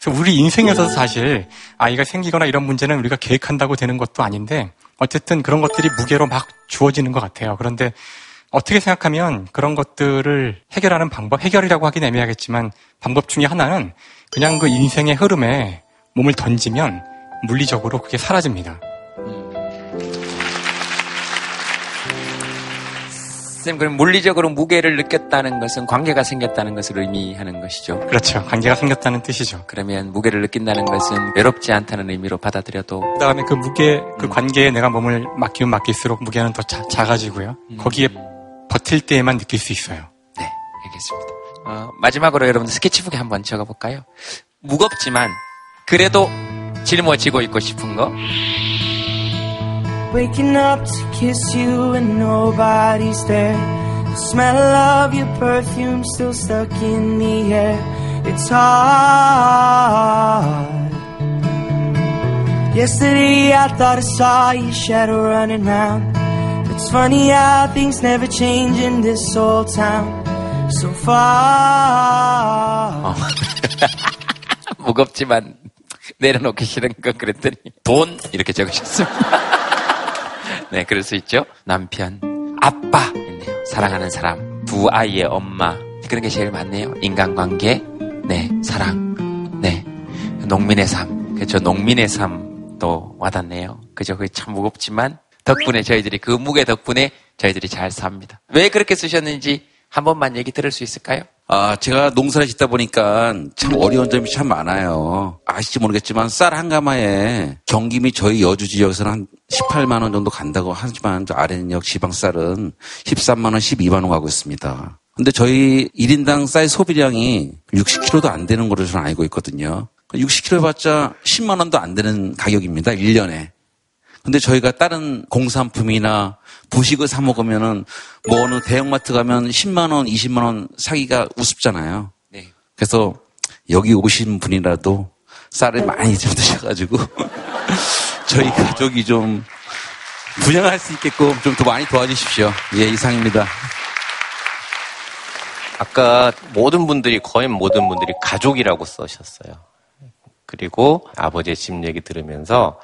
그래서 우리 인생에서 사실 아이가 생기거나 이런 문제는 우리가 계획한다고 되는 것도 아닌데 어쨌든 그런 것들이 무게로 막 주어지는 것 같아요. 그런데 어떻게 생각하면 그런 것들을 해결하는 방법, 해결이라고 하긴 애매하겠지만 방법 중에 하나는 그냥 그 인생의 흐름에 몸을 던지면 물리적으로 그게 사라집니다. 선생님, 그럼 물리적으로 무게를 느꼈다는 것은 관계가 생겼다는 것을 의미하는 것이죠. 그렇죠. 관계가 생겼다는 뜻이죠. 그러면 무게를 느낀다는 것은 외롭지 않다는 의미로 받아들여도. 그 다음에 그 무게, 그 음. 관계에 내가 몸을 맡기면 맡길수록 무게는 더 자, 작아지고요. 음. 거기에 버틸 때에만 느낄 수 있어요. 네, 알겠습니다. 어, 마지막으로 여러분 스케치북에 한번 적어볼까요? 무겁지만 그래도 짊어지고 있고 싶은 거. Waking up to kiss you and nobody's there. The smell of your perfume still stuck in the air. It's hard. Yesterday I thought I saw your shadow running round. It's funny how things never change in this old town. So far. 무겁지만 내려놓기 싫은 거 그랬더니 돈 이렇게 적으셨습니다. 네, 그럴 수 있죠. 남편, 아빠 있네요. 사랑하는 사람, 두 아이의 엄마. 그런 게 제일 많네요. 인간관계, 네, 사랑, 네, 농민의 삶. 그렇죠. 농민의 삶도 와닿네요. 그죠. 그게 참 무겁지만 덕분에 저희들이 그 무게 덕분에 저희들이 잘 삽니다. 왜 그렇게 쓰셨는지 한 번만 얘기 들을 수 있을까요? 아, 제가 농사를 짓다 보니까 참 어려운 점이 참 많아요. 아실지 모르겠지만 쌀 한 가마에 경김이 저희 여주 지역에서는 한 18만 원 정도 간다고 하지만 아래역 지방 쌀은 13만 원, 12만 원 가고 있습니다. 근데 저희 1인당 쌀 소비량이 60kg도 안 되는 걸로 저는 알고 있거든요. 60kg 해봤자 10만 원도 안 되는 가격입니다. 1년에. 근데 저희가 다른 공산품이나 부식을 사 먹으면은 뭐 어느 대형마트 가면 10만 원, 20만 원 사기가 우습잖아요. 네. 그래서 여기 오신 분이라도 쌀을 많이 좀 드셔가지고 저희 가족이 좀 분양할 수 있게끔 좀 더 많이 도와주십시오. 예, 이상입니다. 아까 모든 분들이 거의 모든 분들이 가족이라고 써셨어요. 그리고 아버지의 집 얘기 들으면서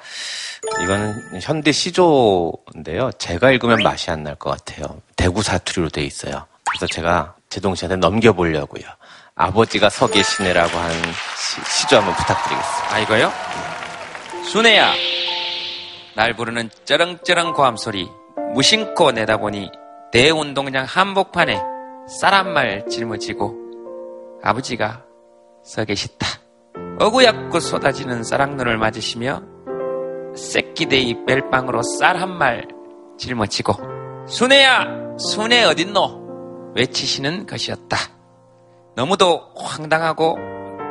이거는 현대 시조인데요. 제가 읽으면 맛이 안 날 것 같아요. 대구 사투리로 돼 있어요. 그래서 제가 제동 씨한테 넘겨보려고요. 아버지가 서 계시네라고 한 시, 조 한번 부탁드리겠습니다. 아, 이거요? 순애야, 날 부르는 쩌렁쩌렁 고함 소리 무심코 내다보니 내 운동장 한복판에 쌀 한 말 짊어지고 아버지가 서 계시다. 어구약구 쏟아지는 쌀랑눈을 맞으시며 새끼데이 벨빵으로 쌀 한 말 짊어지고 순애야 순애 어딨노 외치시는 것이었다. 너무도 황당하고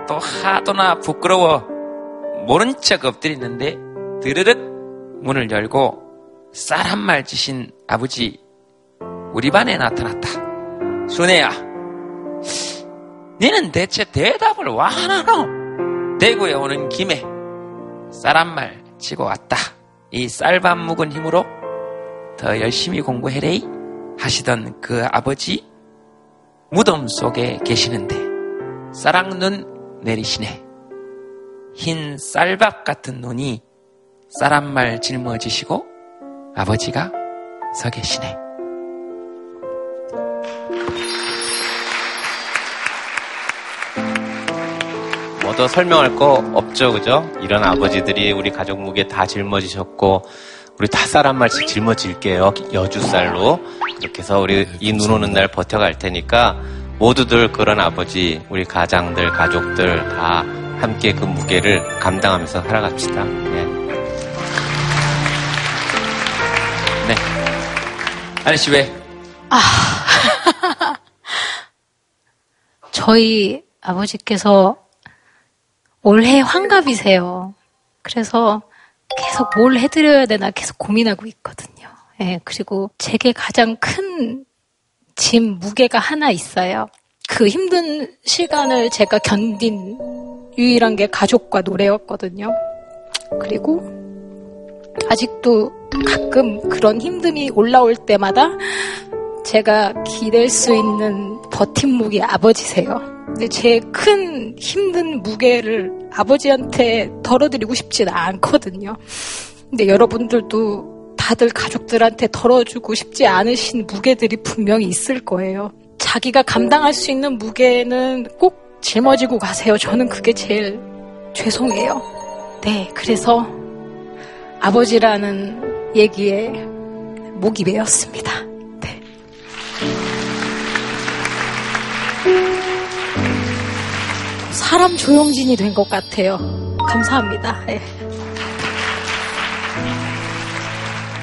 또 하도나 부끄러워 모른 척 엎드리는데 드르륵 문을 열고 쌀 한 말 지신 아버지 우리 반에 나타났다. 순애야 너는 대체 대답을 와 하나노? 대구에 오는 김에 쌀 한말 지고 왔다. 이 쌀밥 묵은 힘으로 더 열심히 공부해레이 하시던 그 아버지 무덤 속에 계시는데 쌀랑눈 내리시네. 흰 쌀밥 같은 눈이 쌀 한 말 짊어지시고 아버지가 서 계시네. 더 설명할 거 없죠, 그죠? 이런 아버지들이 우리 가족 무게 다 짊어지셨고, 우리 다쌀 한 말씩 짊어질게요. 여주쌀로. 그렇게 해서 우리 이 눈 오는 날 버텨갈 테니까, 모두들 그런 아버지, 우리 가장들, 가족들 다 함께 그 무게를 감당하면서 살아갑시다. 네. 네. 아저씨 왜? 아. 저희 아버지께서 올해 환갑이세요. 그래서 계속 뭘 해드려야 되나 계속 고민하고 있거든요. 예, 그리고 제게 가장 큰 짐 무게가 하나 있어요. 그 힘든 시간을 제가 견딘 유일한 게 가족과 노래였거든요. 그리고 아직도 가끔 그런 힘듦이 올라올 때마다 제가 기댈 수 있는 버팀목이 아버지세요. 근데 제 큰 힘든 무게를 아버지한테 덜어드리고 싶지는 않거든요. 근데 여러분들도 다들 가족들한테 덜어주고 싶지 않으신 무게들이 분명히 있을 거예요. 자기가 감당할 수 있는 무게는 꼭 짊어지고 가세요. 저는 그게 제일 죄송해요. 네, 그래서 아버지라는 얘기에 목이 메었습니다. 사람 조용진이 된 것 같아요. 감사합니다. 네.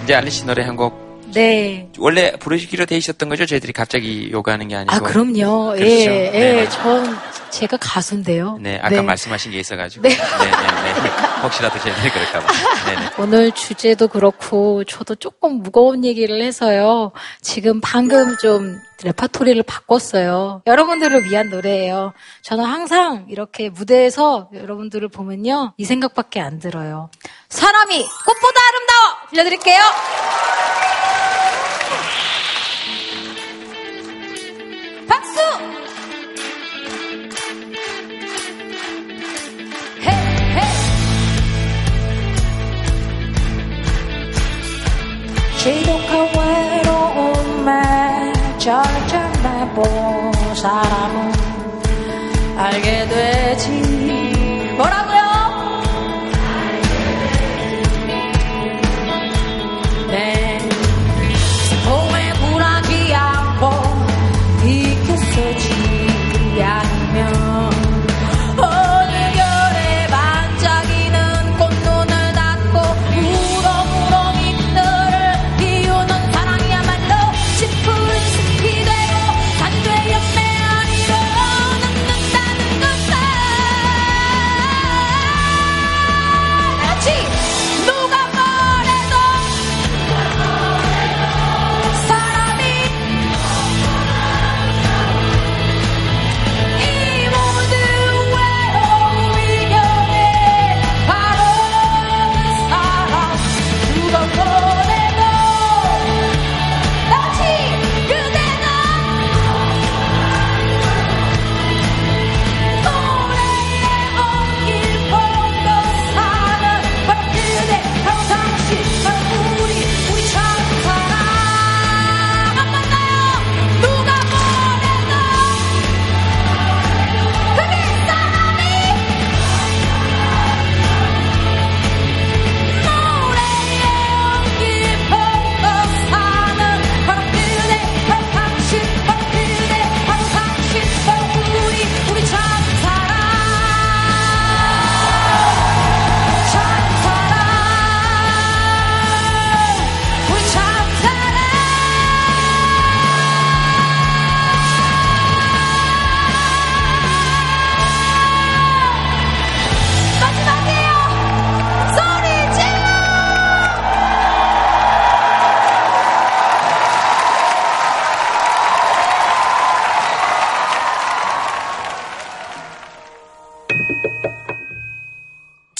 이제 알리씨 노래 한 곡. 네. 원래 부르시기로 돼 있었던 거죠? 저희들이 갑자기 요구하는 게 아니고. 아, 그럼요. 그렇죠? 예, 예. 네. 전 제가 가수인데요. 네, 아까 네. 말씀하신 게 있어가지고. 네. 네, 네, 네. 혹시라도 쟤네들 그럴까봐. 네네. 오늘 주제도 그렇고, 저도 조금 무거운 얘기를 해서요. 지금 방금 좀 레파토리를 바꿨어요. 여러분들을 위한 노래예요. 저는 항상 이렇게 무대에서 여러분들을 보면요. 이 생각밖에 안 들어요. 사람이 꽃보다 아름다워! 들려드릴게요. 지독한 외로움에 절정해본 사람은 알게 되지. 뭐라고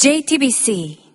JTBC